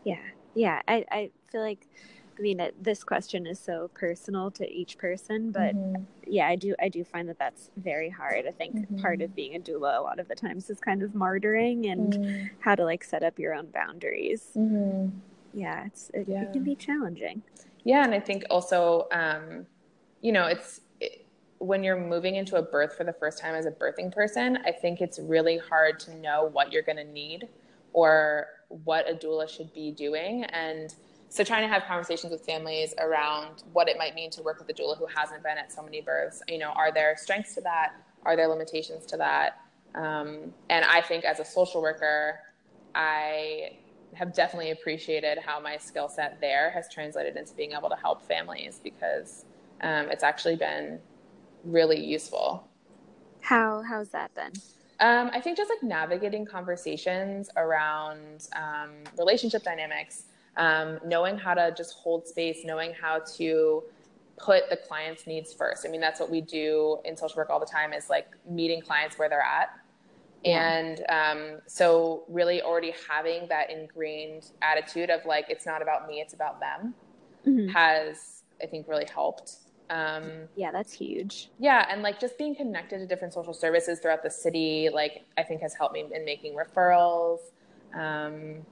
Yeah, yeah, I, I feel like I mean this question is so personal to each person, but mm-hmm. yeah, I do I do find that that's very hard. I think mm-hmm. part of being a doula a lot of the times is kind of martyring and mm-hmm. how to like set up your own boundaries. Mm-hmm. Yeah, it's it, yeah. it, can be challenging. Yeah, and I think also um, you know it's when you're moving into a birth for the first time as a birthing person, I think it's really hard to know what you're going to need or what a doula should be doing. And so, trying to have conversations with families around what it might mean to work with a doula who hasn't been at so many births. You know, are there strengths to that? Are there limitations to that? Um, and I think as a social worker, I have definitely appreciated how my skill set there has translated into being able to help families because um, it's actually been really useful. How how's that been? Um, I think just like navigating conversations around um, relationship dynamics, um, knowing how to just hold space, knowing how to put the client's needs first. I mean, that's what we do in social work all the time is like meeting clients where they're at. Yeah. And um, so, really, already having that ingrained attitude of like, it's not about me, it's about them. mm-hmm. has, I think, really helped. Um, yeah, that's huge. Yeah, and like just being connected to different social services throughout the city, like I think has helped me in making referrals, um,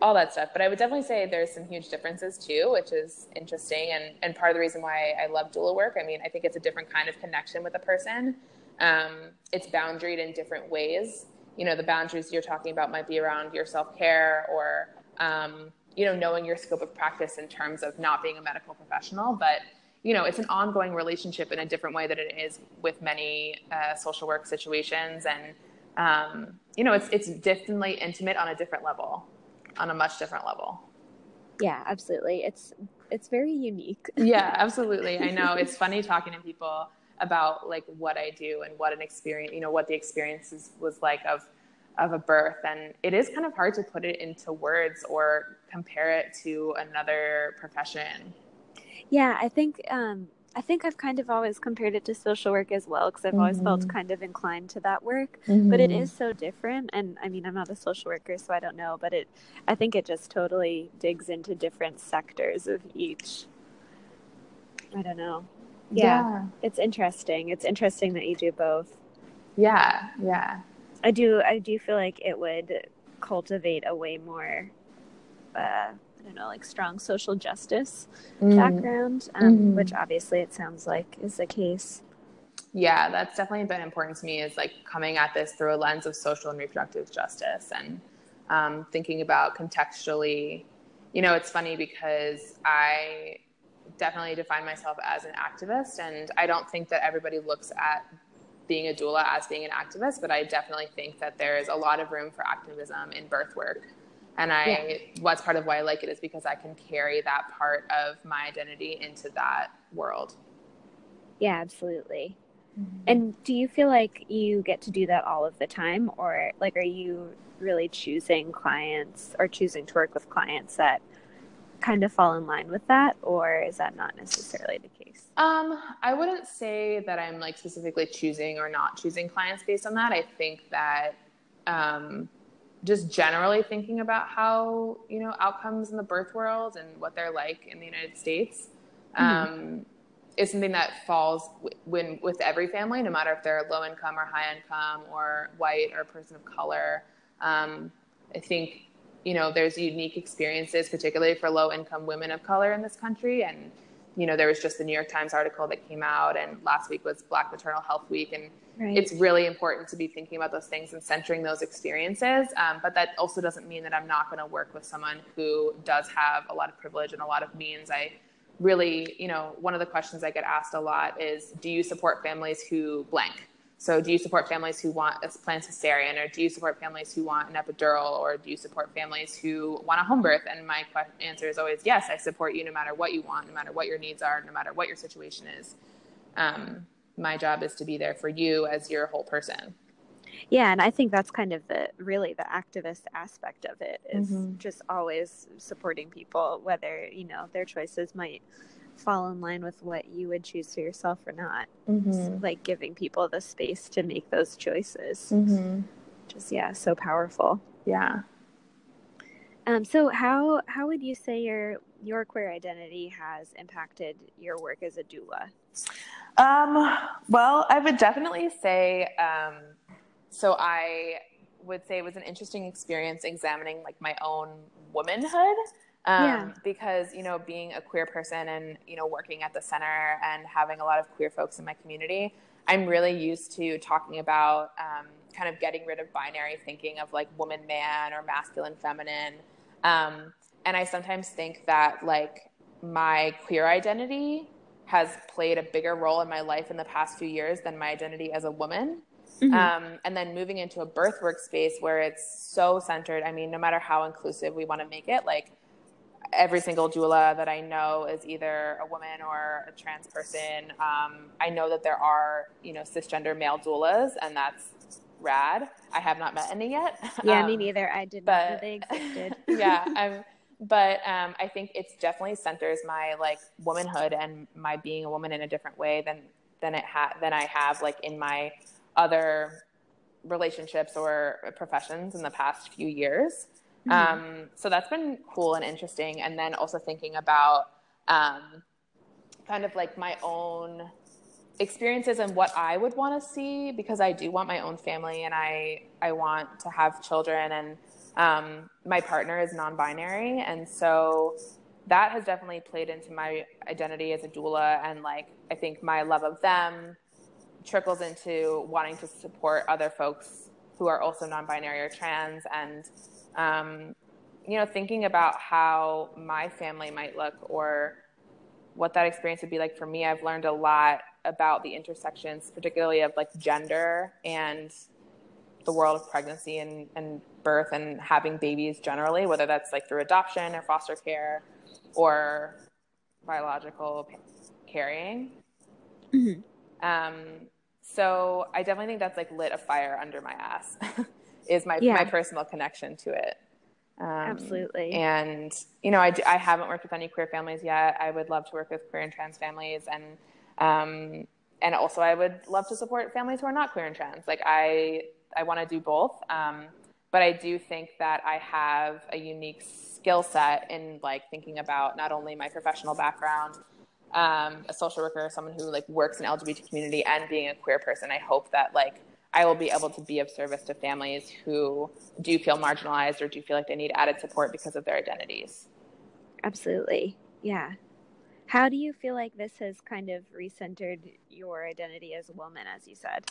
all that stuff. But I would definitely say there's some huge differences too, which is interesting and and part of the reason why I love doula work. I mean, I think it's a different kind of connection with a person. Um, it's boundaried in different ways. You know, the boundaries you're talking about might be around your self care or um, you know knowing your scope of practice in terms of not being a medical professional, but you know, it's an ongoing relationship in a different way that it is with many uh, social work situations, and um, you know, it's it's definitely intimate on a different level, on a much different level. Yeah, absolutely. It's it's very unique. yeah, absolutely. I know it's funny talking to people about like what I do and what an experience, you know, what the experience was like of of a birth, and it is kind of hard to put it into words or compare it to another profession. Yeah, I think um, I think I've kind of always compared it to social work as well because I've mm-hmm. always felt mm-hmm. kind of inclined to that work. Mm-hmm. But it mm-hmm. so different, and I mean, I'm not a social worker, so I don't know. But it, I think it just totally digs into different sectors of each. I don't know. Yeah, yeah. it's interesting. It's interesting that you do both. Yeah, yeah. I do. I do feel like it would cultivate a way more. Uh, don't know, like strong social justice mm. background, um, mm-hmm. which obviously it sounds like is the case. Yeah, that's definitely been important to me is like coming at this through a lens of social and reproductive justice and um, thinking about contextually. You know, it's funny because I definitely define myself as an activist, and I don't think that everybody looks at being a doula as being an activist, but I definitely think that there's a lot of room for activism in birth work and I, yeah. what's part of why I like it is because I can carry that part of my identity into that world. Yeah, absolutely. Mm-hmm. And do you feel like you get to do that all of the time, or like are you really choosing clients or choosing to work with clients that kind of fall in line with that, or is that not necessarily the case? Um, I wouldn't say that I'm like specifically choosing or not choosing clients based on that. I think that um, just generally thinking about how you know outcomes in the birth world and what they're like in the United States mm-hmm. um, is something that falls w- when with every family, no matter if they're low income or high income or white or a person of color. Um, I think you know there's unique experiences, particularly for low income women of color in this country, and you know, there was just the New York Times article that came out, and last week was Black Maternal Health Week, and right. it's really important to be thinking about those things and centering those experiences. Um, but that also doesn't mean that I'm not going to work with someone who does have a lot of privilege and a lot of means. I really, you know, one of the questions I get asked a lot is, do you support families who blank? So, do you support families who want a planned cesarean, or do you support families who want an epidural, or do you support families who want a home birth? And my answer is always yes. I support you no matter what you want, no matter what your needs are, no matter what your situation is. Um, my job is to be there for you as your whole person. Yeah, and I think that's kind of the really the activist aspect of it is mm-hmm. just always supporting people, whether you know their choices might fall in line with what you would choose for yourself or not. Mm-hmm. like giving people the space to make those choices. Mm-hmm. Just yeah, so powerful. Yeah. Um, so how how would you say your your queer identity has impacted your work as a doula? Um, well, I would definitely say um, so. I would say it was an interesting experience examining like my own womanhood um, yeah. because you know being a queer person and you know working at the center and having a lot of queer folks in my community i'm really used to talking about um, kind of getting rid of binary thinking of like woman man or masculine feminine um, and i sometimes think that like my queer identity has played a bigger role in my life in the past few years than my identity as a woman Mm-hmm. Um, and then moving into a birth workspace where it's so centered. I mean, no matter how inclusive we want to make it, like every single doula that I know is either a woman or a trans person. Um, I know that there are, you know, cisgender male doulas, and that's rad. I have not met any yet. Yeah, um, me neither. I did but, not know they existed. yeah, I'm, but um, I think it's definitely centers my like womanhood and my being a woman in a different way than than it ha- than I have like in my other relationships or professions in the past few years. Mm-hmm. Um, so that's been cool and interesting. And then also thinking about um, kind of like my own experiences and what I would want to see because I do want my own family and I I want to have children and um, my partner is non-binary and so that has definitely played into my identity as a doula and like I think my love of them trickles into wanting to support other folks who are also non-binary or trans and um, you know thinking about how my family might look or what that experience would be like for me i've learned a lot about the intersections particularly of like gender and the world of pregnancy and, and birth and having babies generally whether that's like through adoption or foster care or biological carrying mm-hmm. um, so i definitely think that's like lit a fire under my ass is my, yeah. my personal connection to it um, Absolutely. And, you know, I, I haven't worked with any queer families yet. I would love to work with queer and trans families. And, um, and also I would love to support families who are not queer and trans. Like I, I want to do both. Um, but I do think that I have a unique skill set in like thinking about not only my professional background, um, a social worker, someone who like works in LGBT community and being a queer person. I hope that like I will be able to be of service to families who do feel marginalized or do feel like they need added support because of their identities. Absolutely. Yeah. How do you feel like this has kind of recentered your identity as a woman, as you said?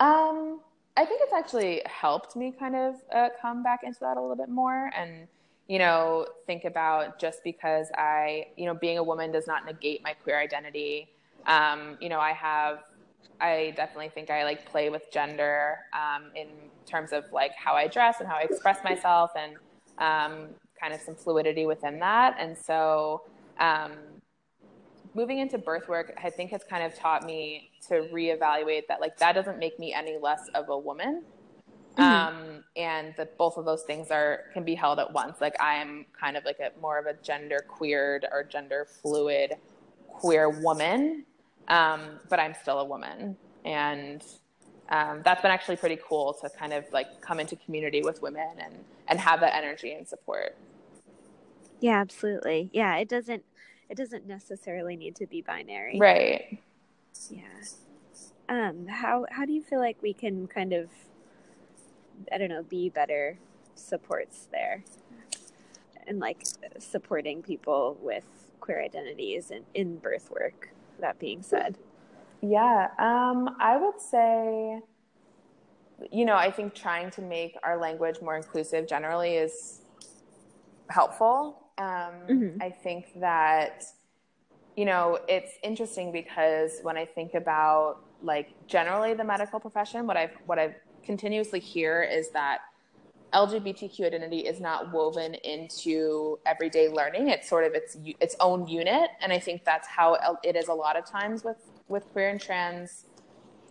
Um, I think it's actually helped me kind of uh, come back into that a little bit more and, you know, think about just because I, you know, being a woman does not negate my queer identity. Um, you know, I have I definitely think I like play with gender um, in terms of like how I dress and how I express myself and um, kind of some fluidity within that. And so um, moving into birth work, I think has kind of taught me to reevaluate that like that doesn't make me any less of a woman. Mm-hmm. Um, and that both of those things are can be held at once. Like I am kind of like a more of a gender queered or gender fluid queer woman um, but I'm still a woman. And um, that's been actually pretty cool to kind of like come into community with women and, and have that energy and support. Yeah, absolutely. Yeah, it doesn't it doesn't necessarily need to be binary. Right. Yeah. Um, how how do you feel like we can kind of I don't know, be better supports there? And like supporting people with queer identities and in birth work that being said? Yeah, um, I would say, you know, I think trying to make our language more inclusive generally is helpful. Um, mm-hmm. I think that, you know, it's interesting because when I think about like generally the medical profession, what I've what I've continuously hear is that LGBTQ identity is not woven into everyday learning. It's sort of its its own unit, and I think that's how it is a lot of times with with queer and trans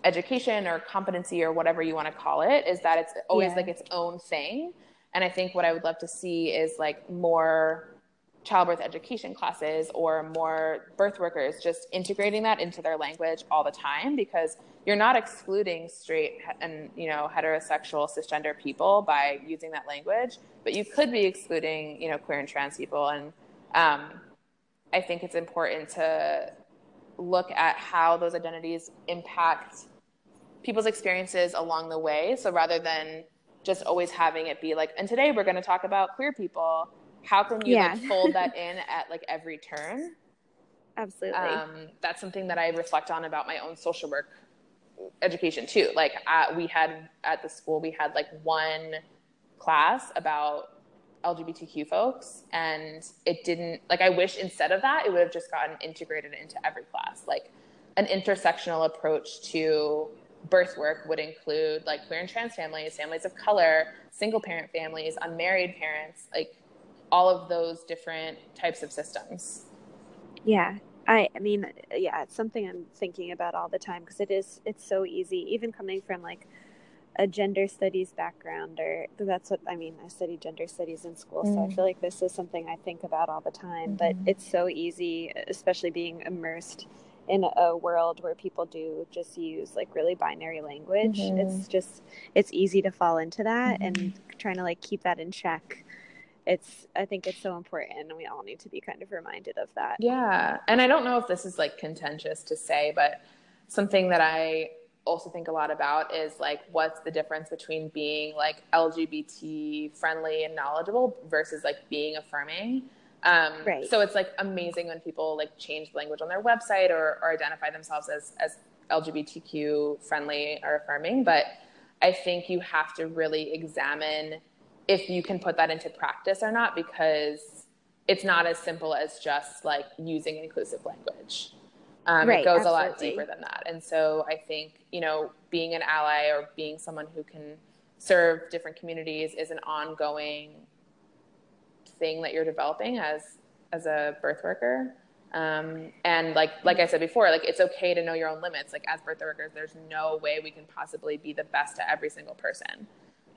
education or competency or whatever you want to call it. Is that it's always yeah. like its own thing, and I think what I would love to see is like more childbirth education classes or more birth workers just integrating that into their language all the time because you're not excluding straight and you know heterosexual cisgender people by using that language but you could be excluding you know queer and trans people. And um, i think it's important to look at how those identities impact people's experiences along the way. So rather than just always having it be like and today we're going to talk about queer people. How can you yeah. like fold that in at like every turn? Absolutely. Um, that's something that i reflect on about my own social work education too. Like we had at the school, we had like one class about LGBTQ folks, and it didn't like. I wish instead of that, it would have just gotten integrated into every class. Like an intersectional approach to birth work would include like queer and trans families, families of color, single parent families, unmarried parents, like all of those different types of systems. Yeah, I, I mean, yeah, it's something I'm thinking about all the time because it is, it's so easy, even coming from like a gender studies background, or that's what I mean. I studied gender studies in school, mm. so I mm. feel like this is something I think about all the time. Mm-hmm. But it's so easy, especially being immersed in a world where people do just use like really binary language. Mm-hmm. It's just, it's easy to fall into that, mm-hmm. and trying to like keep that in check it's I think it's so important and we all need to be kind of reminded of that. Yeah. And I don't know if this is like contentious to say, but something that I also think a lot about is like what's the difference between being like LGBT friendly and knowledgeable versus like being affirming. Um, right. So it's like amazing when people like change the language on their website or, or identify themselves as as LGBTQ friendly or affirming, but I think you have to really examine if you can put that into practice or not because it's not as simple as just like using inclusive language. Um, right, it goes absolutely. a lot deeper than that. And so I think, you know, being an ally or being someone who can serve different communities is an ongoing thing that you're developing as as a birth worker. Um, and like like I said before, like it's okay to know your own limits. Like as birth workers, there's no way we can possibly be the best to every single person.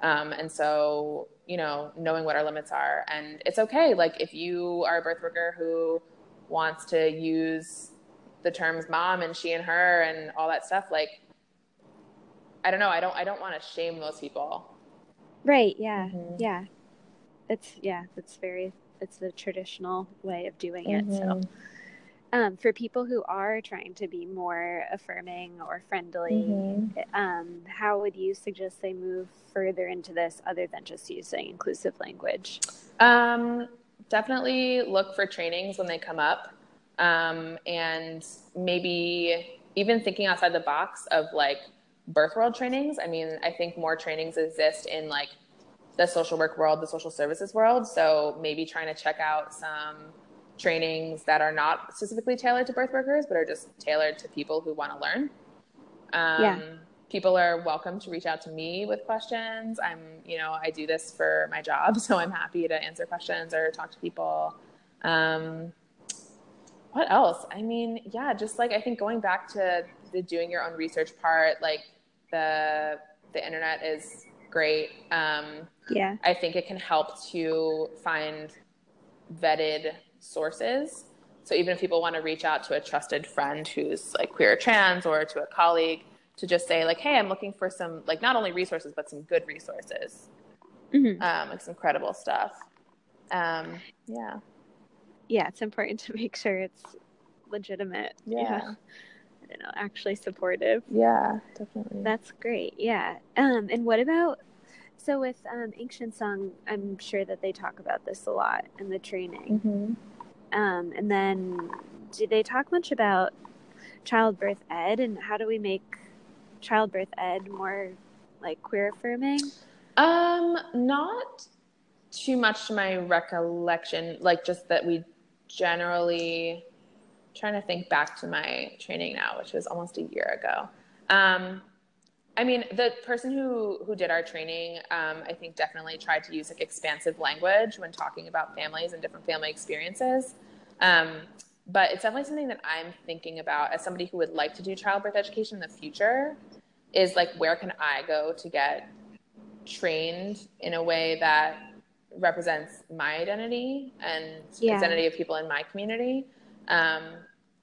Um, and so, you know, knowing what our limits are, and it's okay. Like if you are a birth worker who wants to use the terms mom and she and her and all that stuff, like I don't know. I don't. I don't want to shame those people. Right. Yeah. Mm-hmm. Yeah. It's yeah. It's very. It's the traditional way of doing it. Mm-hmm. So um, for people who are trying to be more affirming or friendly, mm-hmm. um, how would you suggest they move further into this other than just using inclusive language? Um, definitely look for trainings when they come up. Um, and maybe even thinking outside the box of like birth world trainings. I mean, I think more trainings exist in like the social work world, the social services world. So maybe trying to check out some trainings that are not specifically tailored to birth workers, but are just tailored to people who want to learn. Um, yeah. People are welcome to reach out to me with questions. I'm, you know, I do this for my job, so I'm happy to answer questions or talk to people. Um, what else? I mean, yeah, just like I think going back to the doing your own research part, like the the internet is great. Um, yeah, I think it can help to find vetted sources. So even if people want to reach out to a trusted friend who's like queer or trans or to a colleague to just say like, hey, I'm looking for some like not only resources but some good resources, mm-hmm. um, like some credible stuff. Um, yeah. Yeah, it's important to make sure it's legitimate. Yeah. yeah. I don't know, actually supportive. Yeah, definitely. That's great. Yeah. Um, and what about so with um, Ancient Song, I'm sure that they talk about this a lot in the training. Mm-hmm. Um, and then, do they talk much about childbirth ed and how do we make childbirth ed more like queer affirming? Um, not too much to my recollection. Like just that we generally trying to think back to my training now, which was almost a year ago. Um, I mean, the person who who did our training, um, I think, definitely tried to use like expansive language when talking about families and different family experiences. Um, but it's definitely something that I'm thinking about as somebody who would like to do childbirth education in the future. Is like, where can I go to get trained in a way that represents my identity and yeah. identity of people in my community? Um,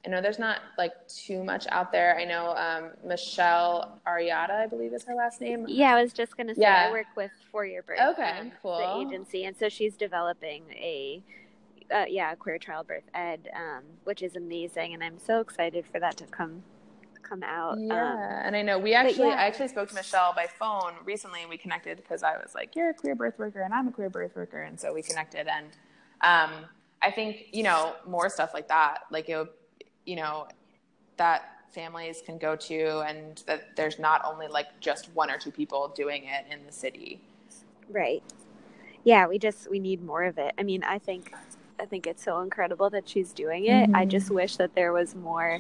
I know there's not like too much out there. I know um, Michelle Ariata, I believe is her last name. Yeah, I was just gonna say yeah. I work with For Your Birth. Okay, um, cool. The agency, and so she's developing a uh, yeah queer childbirth ed, um, which is amazing, and I'm so excited for that to come come out. Yeah, um, and I know we actually yeah. I actually spoke to Michelle by phone recently, we connected because I was like, "You're a queer birth worker, and I'm a queer birth worker," and so we connected, and um, I think you know more stuff like that, like it you know, that families can go to and that there's not only like just one or two people doing it in the city. Right. Yeah, we just we need more of it. I mean, I think I think it's so incredible that she's doing it. Mm-hmm. I just wish that there was more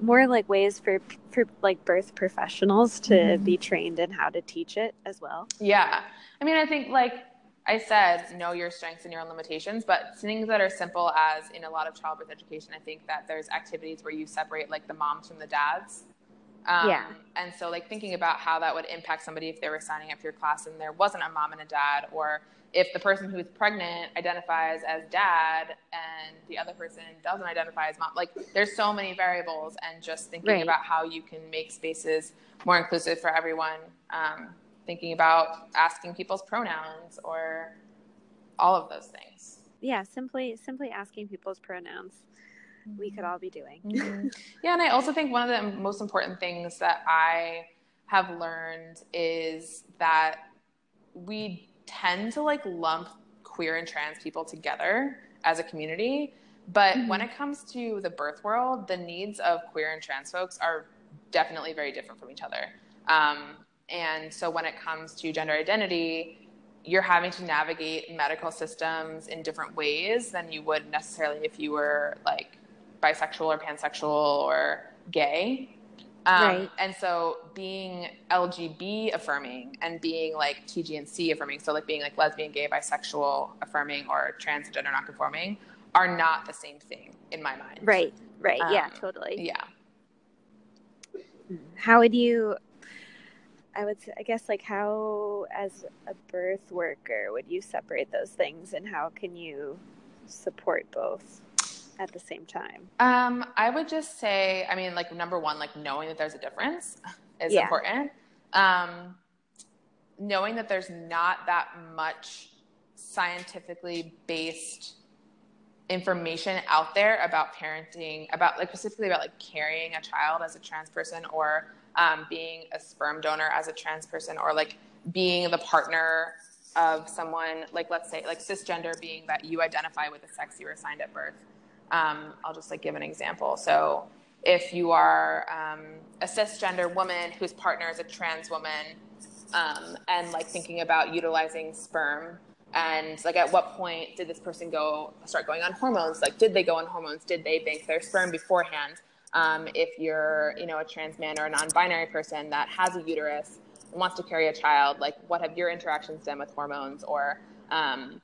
more like ways for for like birth professionals to mm-hmm. be trained in how to teach it as well. Yeah. I mean, I think like I said, know your strengths and your own limitations, but things that are simple as in a lot of childbirth education, I think that there's activities where you separate like the moms from the dads. Um, yeah. And so, like, thinking about how that would impact somebody if they were signing up for your class and there wasn't a mom and a dad, or if the person who's pregnant identifies as dad and the other person doesn't identify as mom. Like, there's so many variables, and just thinking right. about how you can make spaces more inclusive for everyone um, thinking about asking people's pronouns or all of those things. Yeah, simply simply asking people's pronouns. We could all be doing. Mm-hmm. Yeah, and I also think one of the most important things that I have learned is that we tend to like lump queer and trans people together as a community. But mm-hmm. when it comes to the birth world, the needs of queer and trans folks are definitely very different from each other. Um, and so when it comes to gender identity, you're having to navigate medical systems in different ways than you would necessarily if you were like bisexual or pansexual or gay. Um, right. And so being LGB affirming and being like TGNC affirming, so like being like lesbian, gay, bisexual affirming or transgender nonconforming are not the same thing in my mind. Right. Right. Um, yeah, totally. Yeah. How would you I would I guess like how as a birth worker would you separate those things and how can you support both? at the same time? Um, I would just say, I mean, like number one, like knowing that there's a difference is yeah. important. Um, knowing that there's not that much scientifically based information out there about parenting, about like specifically about like carrying a child as a trans person or um, being a sperm donor as a trans person or like being the partner of someone like let's say like cisgender being that you identify with the sex you were assigned at birth um, I'll just like give an example. So if you are um, a cisgender woman whose partner is a trans woman, um, and like thinking about utilizing sperm, and like at what point did this person go start going on hormones? Like did they go on hormones? Did they bank their sperm beforehand? Um, if you're you know a trans man or a non-binary person that has a uterus and wants to carry a child, like what have your interactions done with hormones or um,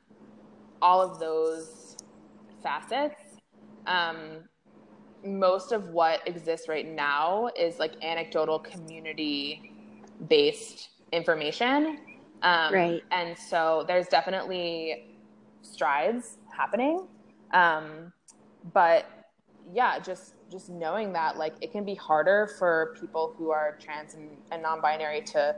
all of those facets um, most of what exists right now is like anecdotal community based information. Um, right. And so there's definitely strides happening. Um, but yeah, just just knowing that like it can be harder for people who are trans and, and non-binary to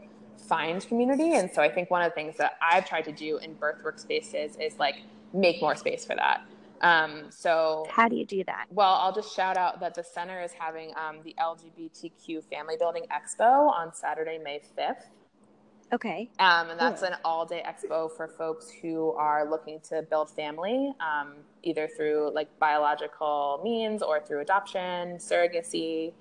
find community. And so I think one of the things that I've tried to do in birth workspaces is like make more space for that. Um, so how do you do that? Well, I'll just shout out that the center is having um, the LGBTQ Family Building Expo on Saturday, May 5th. Okay. Um, and that's cool. an all day expo for folks who are looking to build family, um, either through like biological means or through adoption, surrogacy.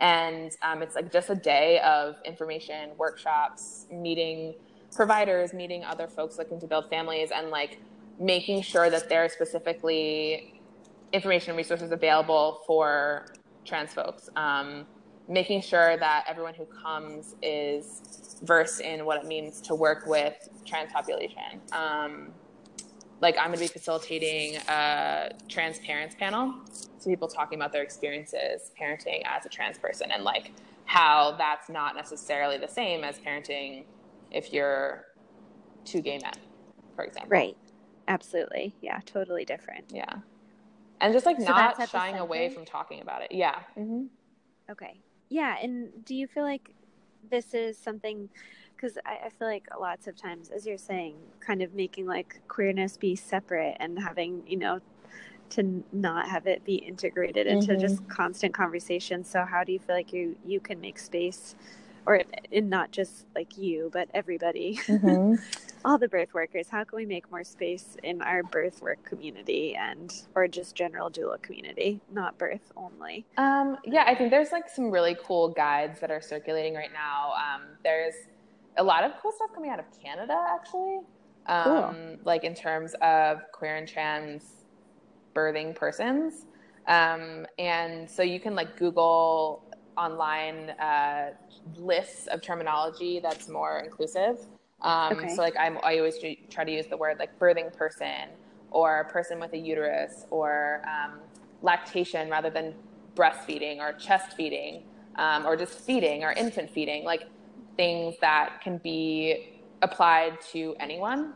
And um, it's like just a day of information, workshops, meeting providers, meeting other folks looking to build families, and like making sure that there are specifically information and resources available for trans folks. Um, making sure that everyone who comes is versed in what it means to work with trans population. Um, like I'm going to be facilitating a trans parents panel, so people talking about their experiences parenting as a trans person and like how that's not necessarily the same as parenting if you're two gay men, for example. Right. Absolutely. Yeah, totally different. Yeah. And just like so not shying away from talking about it. Yeah. Mm-hmm. Okay. Yeah. And do you feel like this is something, because I, I, feel like lots of times, as you're saying, kind of making like queerness be separate and having, you know, to not have it be integrated into mm-hmm. just constant conversation. So how do you feel like you you can make space or in not just like you, but everybody, mm-hmm. all the birth workers. How can we make more space in our birth work community and or just general doula community, not birth only? Um, yeah, I think there's like some really cool guides that are circulating right now. Um, there's a lot of cool stuff coming out of Canada, actually. Um, cool. Like in terms of queer and trans birthing persons. Um, and so you can like Google online uh, lists of terminology that's more inclusive. Um, okay. So like I'm, I always try to use the word like birthing person or person with a uterus or um, lactation rather than breastfeeding or chest feeding um, or just feeding or infant feeding, like things that can be applied to anyone.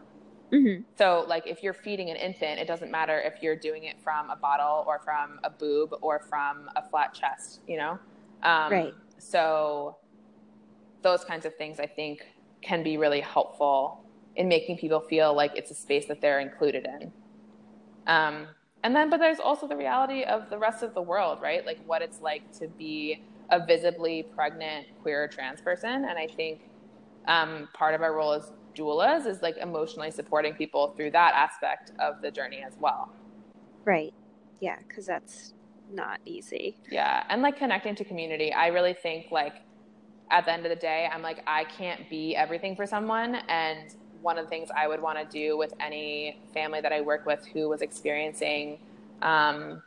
Mm-hmm. So, like, if you're feeding an infant, it doesn't matter if you're doing it from a bottle or from a boob or from a flat chest, you know? Um, right. So those kinds of things I think can be really helpful in making people feel like it's a space that they're included in. Um, and then, but there's also the reality of the rest of the world, right? Like what it's like to be a visibly pregnant queer trans person. And I think um, part of our role as doulas is like emotionally supporting people through that aspect of the journey as well. Right. Yeah, because that's not easy. Yeah. And like connecting to community, I really think like at the end of the day, I'm like, I can't be everything for someone. And one of the things I would want to do with any family that I work with who was experiencing um,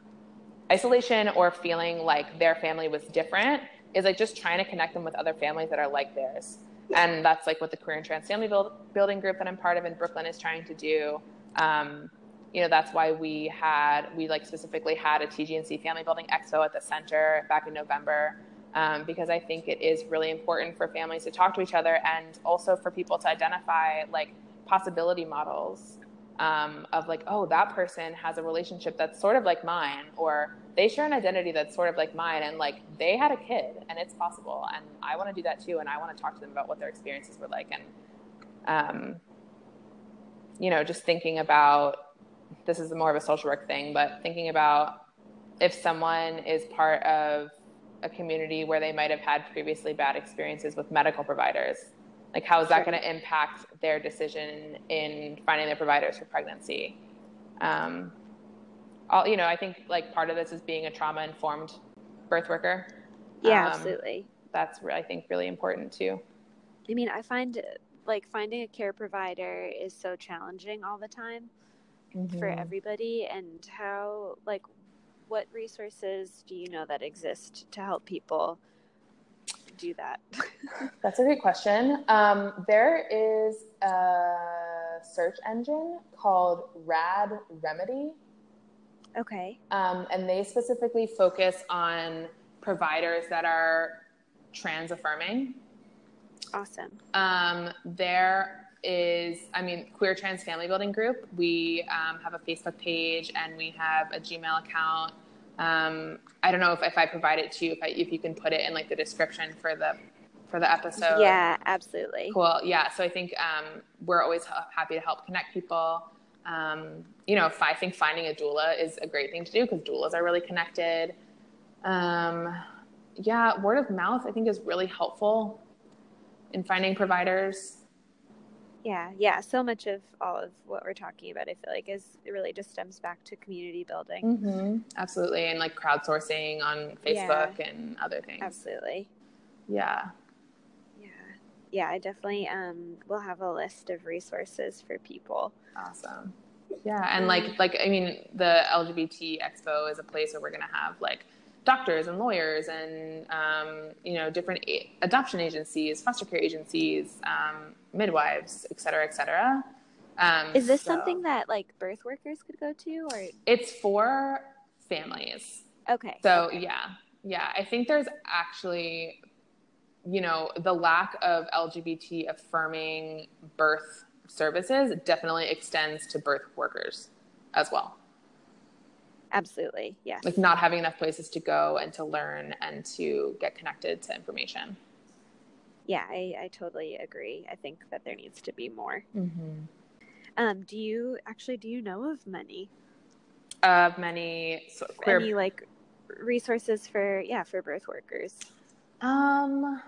isolation or feeling like their family was different is like just trying to connect them with other families that are like theirs. And that's like what the queer and trans family build, building group that I'm part of in Brooklyn is trying to do. Um, you know, that's why we had, we like specifically had a TGNC family building expo at the center back in November. Um, because I think it is really important for families to talk to each other and also for people to identify like possibility models um, of like, oh, that person has a relationship that's sort of like mine, or they share an identity that's sort of like mine, and like they had a kid, and it's possible, and I want to do that too, and I want to talk to them about what their experiences were like, and um, you know, just thinking about this is more of a social work thing, but thinking about if someone is part of a community where they might have had previously bad experiences with medical providers like, how is that going to impact their decision in finding their providers for pregnancy? Um, all, you know, I think like part of this is being a trauma informed birth worker. Yeah, um, absolutely. That's I think really important too. I mean, I find like finding a care provider is so challenging all the time mm-hmm. for everybody. And how like what resources do you know that exist to help people do that? That's a great question. Um, there is a search engine called Rad Remedy. Okay. Um, and they specifically focus on providers that are trans affirming. Awesome. Um, there is, I mean, Queer Trans Family Building Group. We um, have a Facebook page and we have a Gmail account um, I don't know if, if I provide it to you, if, I, if you can put it in like the description for the for the episode. Yeah, absolutely. Cool. Yeah. So I think um, we're always happy to help connect people. Um, you know, I think finding a doula is a great thing to do because doulas are really connected. Um, yeah, word of mouth I think is really helpful in finding providers. Yeah, yeah. So much of all of what we're talking about, I feel like, is it really just stems back to community building. Mm-hmm. Absolutely, and like crowdsourcing on Facebook yeah. and other things. Absolutely. Yeah. Yeah, yeah. I definitely um, will have a list of resources for people. Awesome. Yeah, and like um, like I mean, the LGBT Expo is a place where we're gonna have like doctors and lawyers and um, you know different a- adoption agencies, foster care agencies, um, midwives, et cetera, et cetera. Um, Is this so something that like birth workers could go to, or it's for families? Okay. So okay. yeah, yeah. I think there's actually, you know, the lack of LGBT affirming birth services definitely extends to birth workers as well. Absolutely. Yes. Like not having enough places to go and to learn and to get connected to information. Yeah, I, I totally agree. I think that there needs to be more. Mm-hmm. Um, do you actually do you know of many? Of many so queer... any like resources for yeah for birth workers? Um,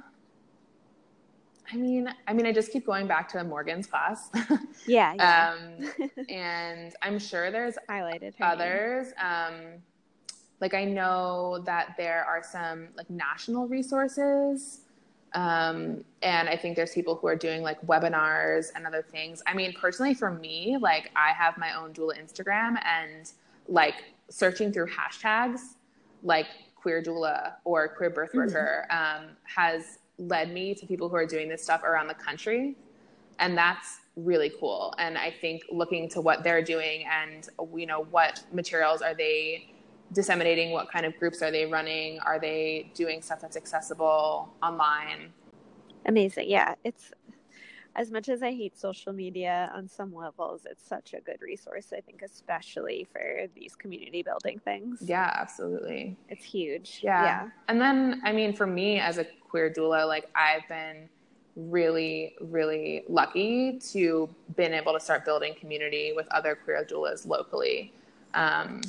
I mean, I mean, I just keep going back to Morgan's class. yeah. yeah. Um, and I'm sure there's highlighted others. Um, like I know that there are some like national resources. Um, and I think there's people who are doing like webinars and other things. I mean, personally, for me, like I have my own doula Instagram and like searching through hashtags like queer doula or queer birth mm-hmm. worker um, has led me to people who are doing this stuff around the country. And that's really cool. And I think looking to what they're doing and, you know, what materials are they disseminating? What kind of groups are they running? Are they doing stuff that's accessible online? Amazing. Yeah. It's as much as I hate social media on some levels, it's such a good resource, I think, especially for these community building things. Yeah, absolutely. It's huge. Yeah. yeah. And then, I mean, for me as a queer doula, like I've been really, really lucky to been able to start building community with other queer doulas locally. Um,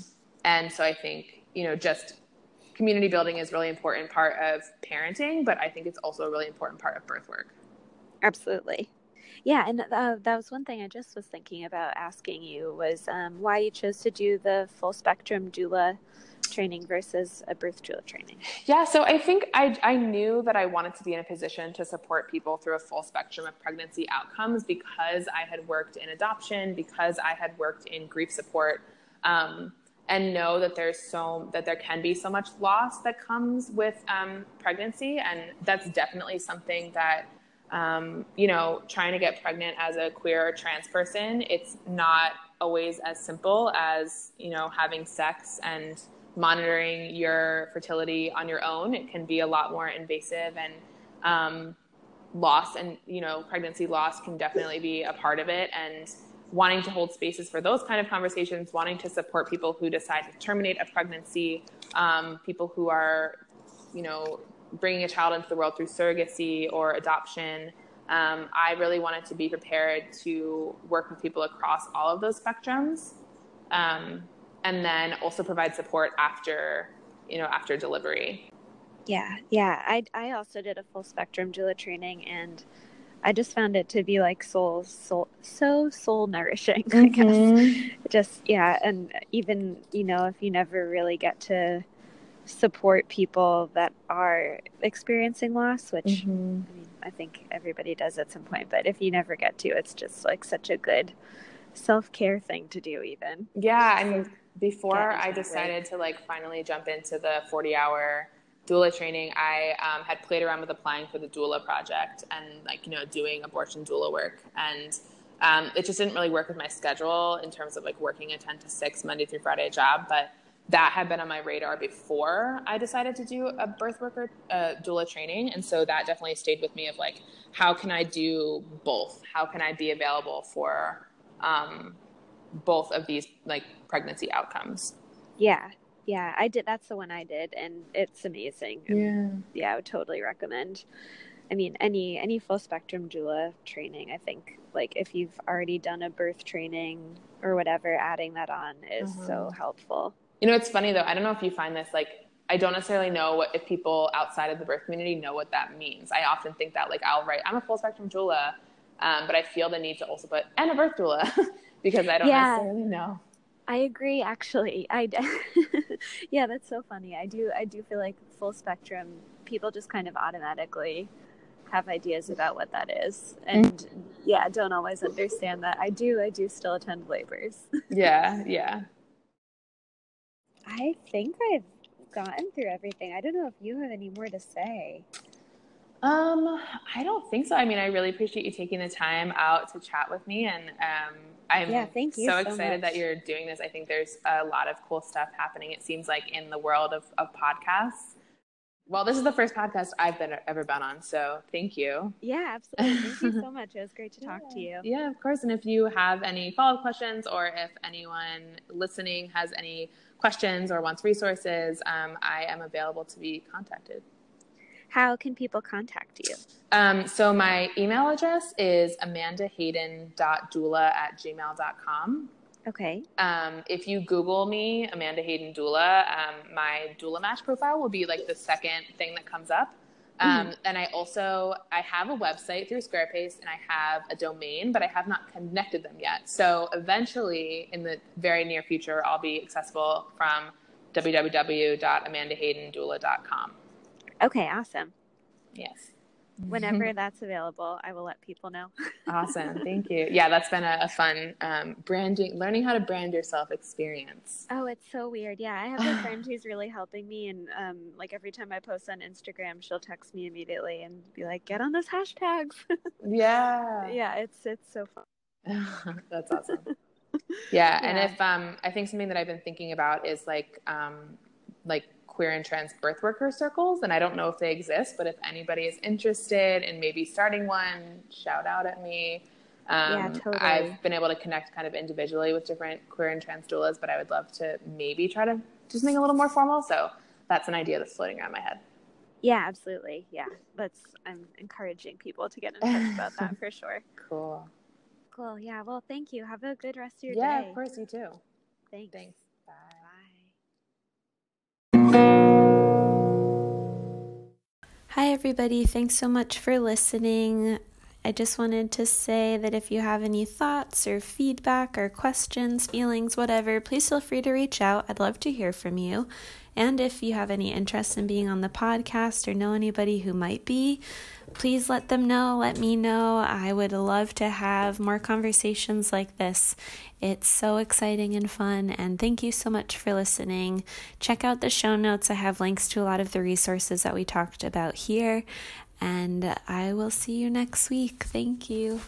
and so I think, you know, just community building is really important part of parenting, but I think it's also a really important part of birth work. Absolutely. Yeah, and uh, that was one thing I just was thinking about asking you was um, why you chose to do the full spectrum doula training versus a birth doula training? Yeah, so I think I, I knew that I wanted to be in a position to support people through a full spectrum of pregnancy outcomes because I had worked in adoption, because I had worked in grief support, um, and know that there's so that there can be so much loss that comes with um, pregnancy, and that's definitely something that. Um, you know, trying to get pregnant as a queer or trans person, it's not always as simple as, you know, having sex and monitoring your fertility on your own. It can be a lot more invasive and um, loss and you know pregnancy loss can definitely be a part of it and wanting to hold spaces for those kind of conversations wanting to support people who decide to terminate a pregnancy um, people who are you know bringing a child into the world through surrogacy or adoption. Um, i really wanted to be prepared to work with people across all of those spectrums um, and then also provide support after you know after delivery. Yeah yeah. I i also did a full spectrum doula training and i just found it to be like soul soul so soul nourishing mm-hmm. i guess mm-hmm. just yeah and even you know if you never really get to support people that are experiencing loss which mm-hmm. i mean i think everybody does at some point but if you never get to it's just like such a good self-care thing to do even yeah i mean before I decided to like finally jump into the 40 hour doula training, I um, had played around with applying for the doula project and like, you know, doing abortion doula work. And um, it just didn't really work with my schedule in terms of like working a 10 to 6 Monday through Friday job. But that had been on my radar before I decided to do a birth worker uh, doula training. And so that definitely stayed with me of like, how can I do both? How can I be available for um, both of these like pregnancy outcomes. Yeah. Yeah, I did. That's the one I did, and it's amazing. Yeah, yeah, I would totally recommend. I mean, any any full spectrum doula training. I think like if you've already done a birth training or whatever, adding that on is uh-huh. so helpful. You know, it's funny though. I don't know if you find this like I don't necessarily know what, if people outside of the birth community know what that means. I often think that like I'll write I'm a full spectrum doula, um, but I feel the need to also put and a birth doula because I don't yeah. necessarily know. I agree actually. I Yeah, that's so funny. I do I do feel like full spectrum people just kind of automatically have ideas about what that is and mm-hmm. yeah, don't always understand that. I do I do still attend labors. yeah, yeah. I think I've gotten through everything. I don't know if you have any more to say. Um, I don't think so. I mean, I really appreciate you taking the time out to chat with me, and um, I'm yeah, thank you so, so excited much. that you're doing this. I think there's a lot of cool stuff happening. It seems like in the world of, of podcasts. Well, this is the first podcast I've been ever been on, so thank you. Yeah, absolutely. Thank you so much. It was great to talk yeah. to you. Yeah, of course. And if you have any follow up questions, or if anyone listening has any questions or wants resources, um, I am available to be contacted how can people contact you? Um, so my email address is amandahayden.doula at gmail.com. Okay. Um, if you Google me, Amanda Hayden Doula, um, my Doula Match profile will be like the second thing that comes up. Um, mm-hmm. And I also I have a website through Squarespace and I have a domain, but I have not connected them yet. So eventually, in the very near future, I'll be accessible from www.amandahaydendoula.com. Okay, awesome. Yes. Whenever that's available, I will let people know. awesome. Thank you. Yeah, that's been a, a fun um, branding, learning how to brand yourself experience. Oh, it's so weird. Yeah, I have a friend who's really helping me. And um, like every time I post on Instagram, she'll text me immediately and be like, get on those hashtags. yeah. Yeah, it's, it's so fun. that's awesome. Yeah, yeah, and if um, I think something that I've been thinking about is like um, like queer and trans birth worker circles and i don't know if they exist but if anybody is interested in maybe starting one shout out at me um, yeah, totally. i've been able to connect kind of individually with different queer and trans doulas but i would love to maybe try to do something a little more formal so that's an idea that's floating around my head Yeah, absolutely. Yeah, that's I'm encouraging people to get in touch about that for sure. Cool. Cool. Yeah. Well, thank you. Have a good rest of your yeah, day. Yeah, of course. You too. Thanks. Thanks. Hi, everybody. Thanks so much for listening. I just wanted to say that if you have any thoughts or feedback or questions, feelings, whatever, please feel free to reach out. I'd love to hear from you. And if you have any interest in being on the podcast or know anybody who might be, please let them know. Let me know. I would love to have more conversations like this. It's so exciting and fun. And thank you so much for listening. Check out the show notes. I have links to a lot of the resources that we talked about here. And I will see you next week. Thank you.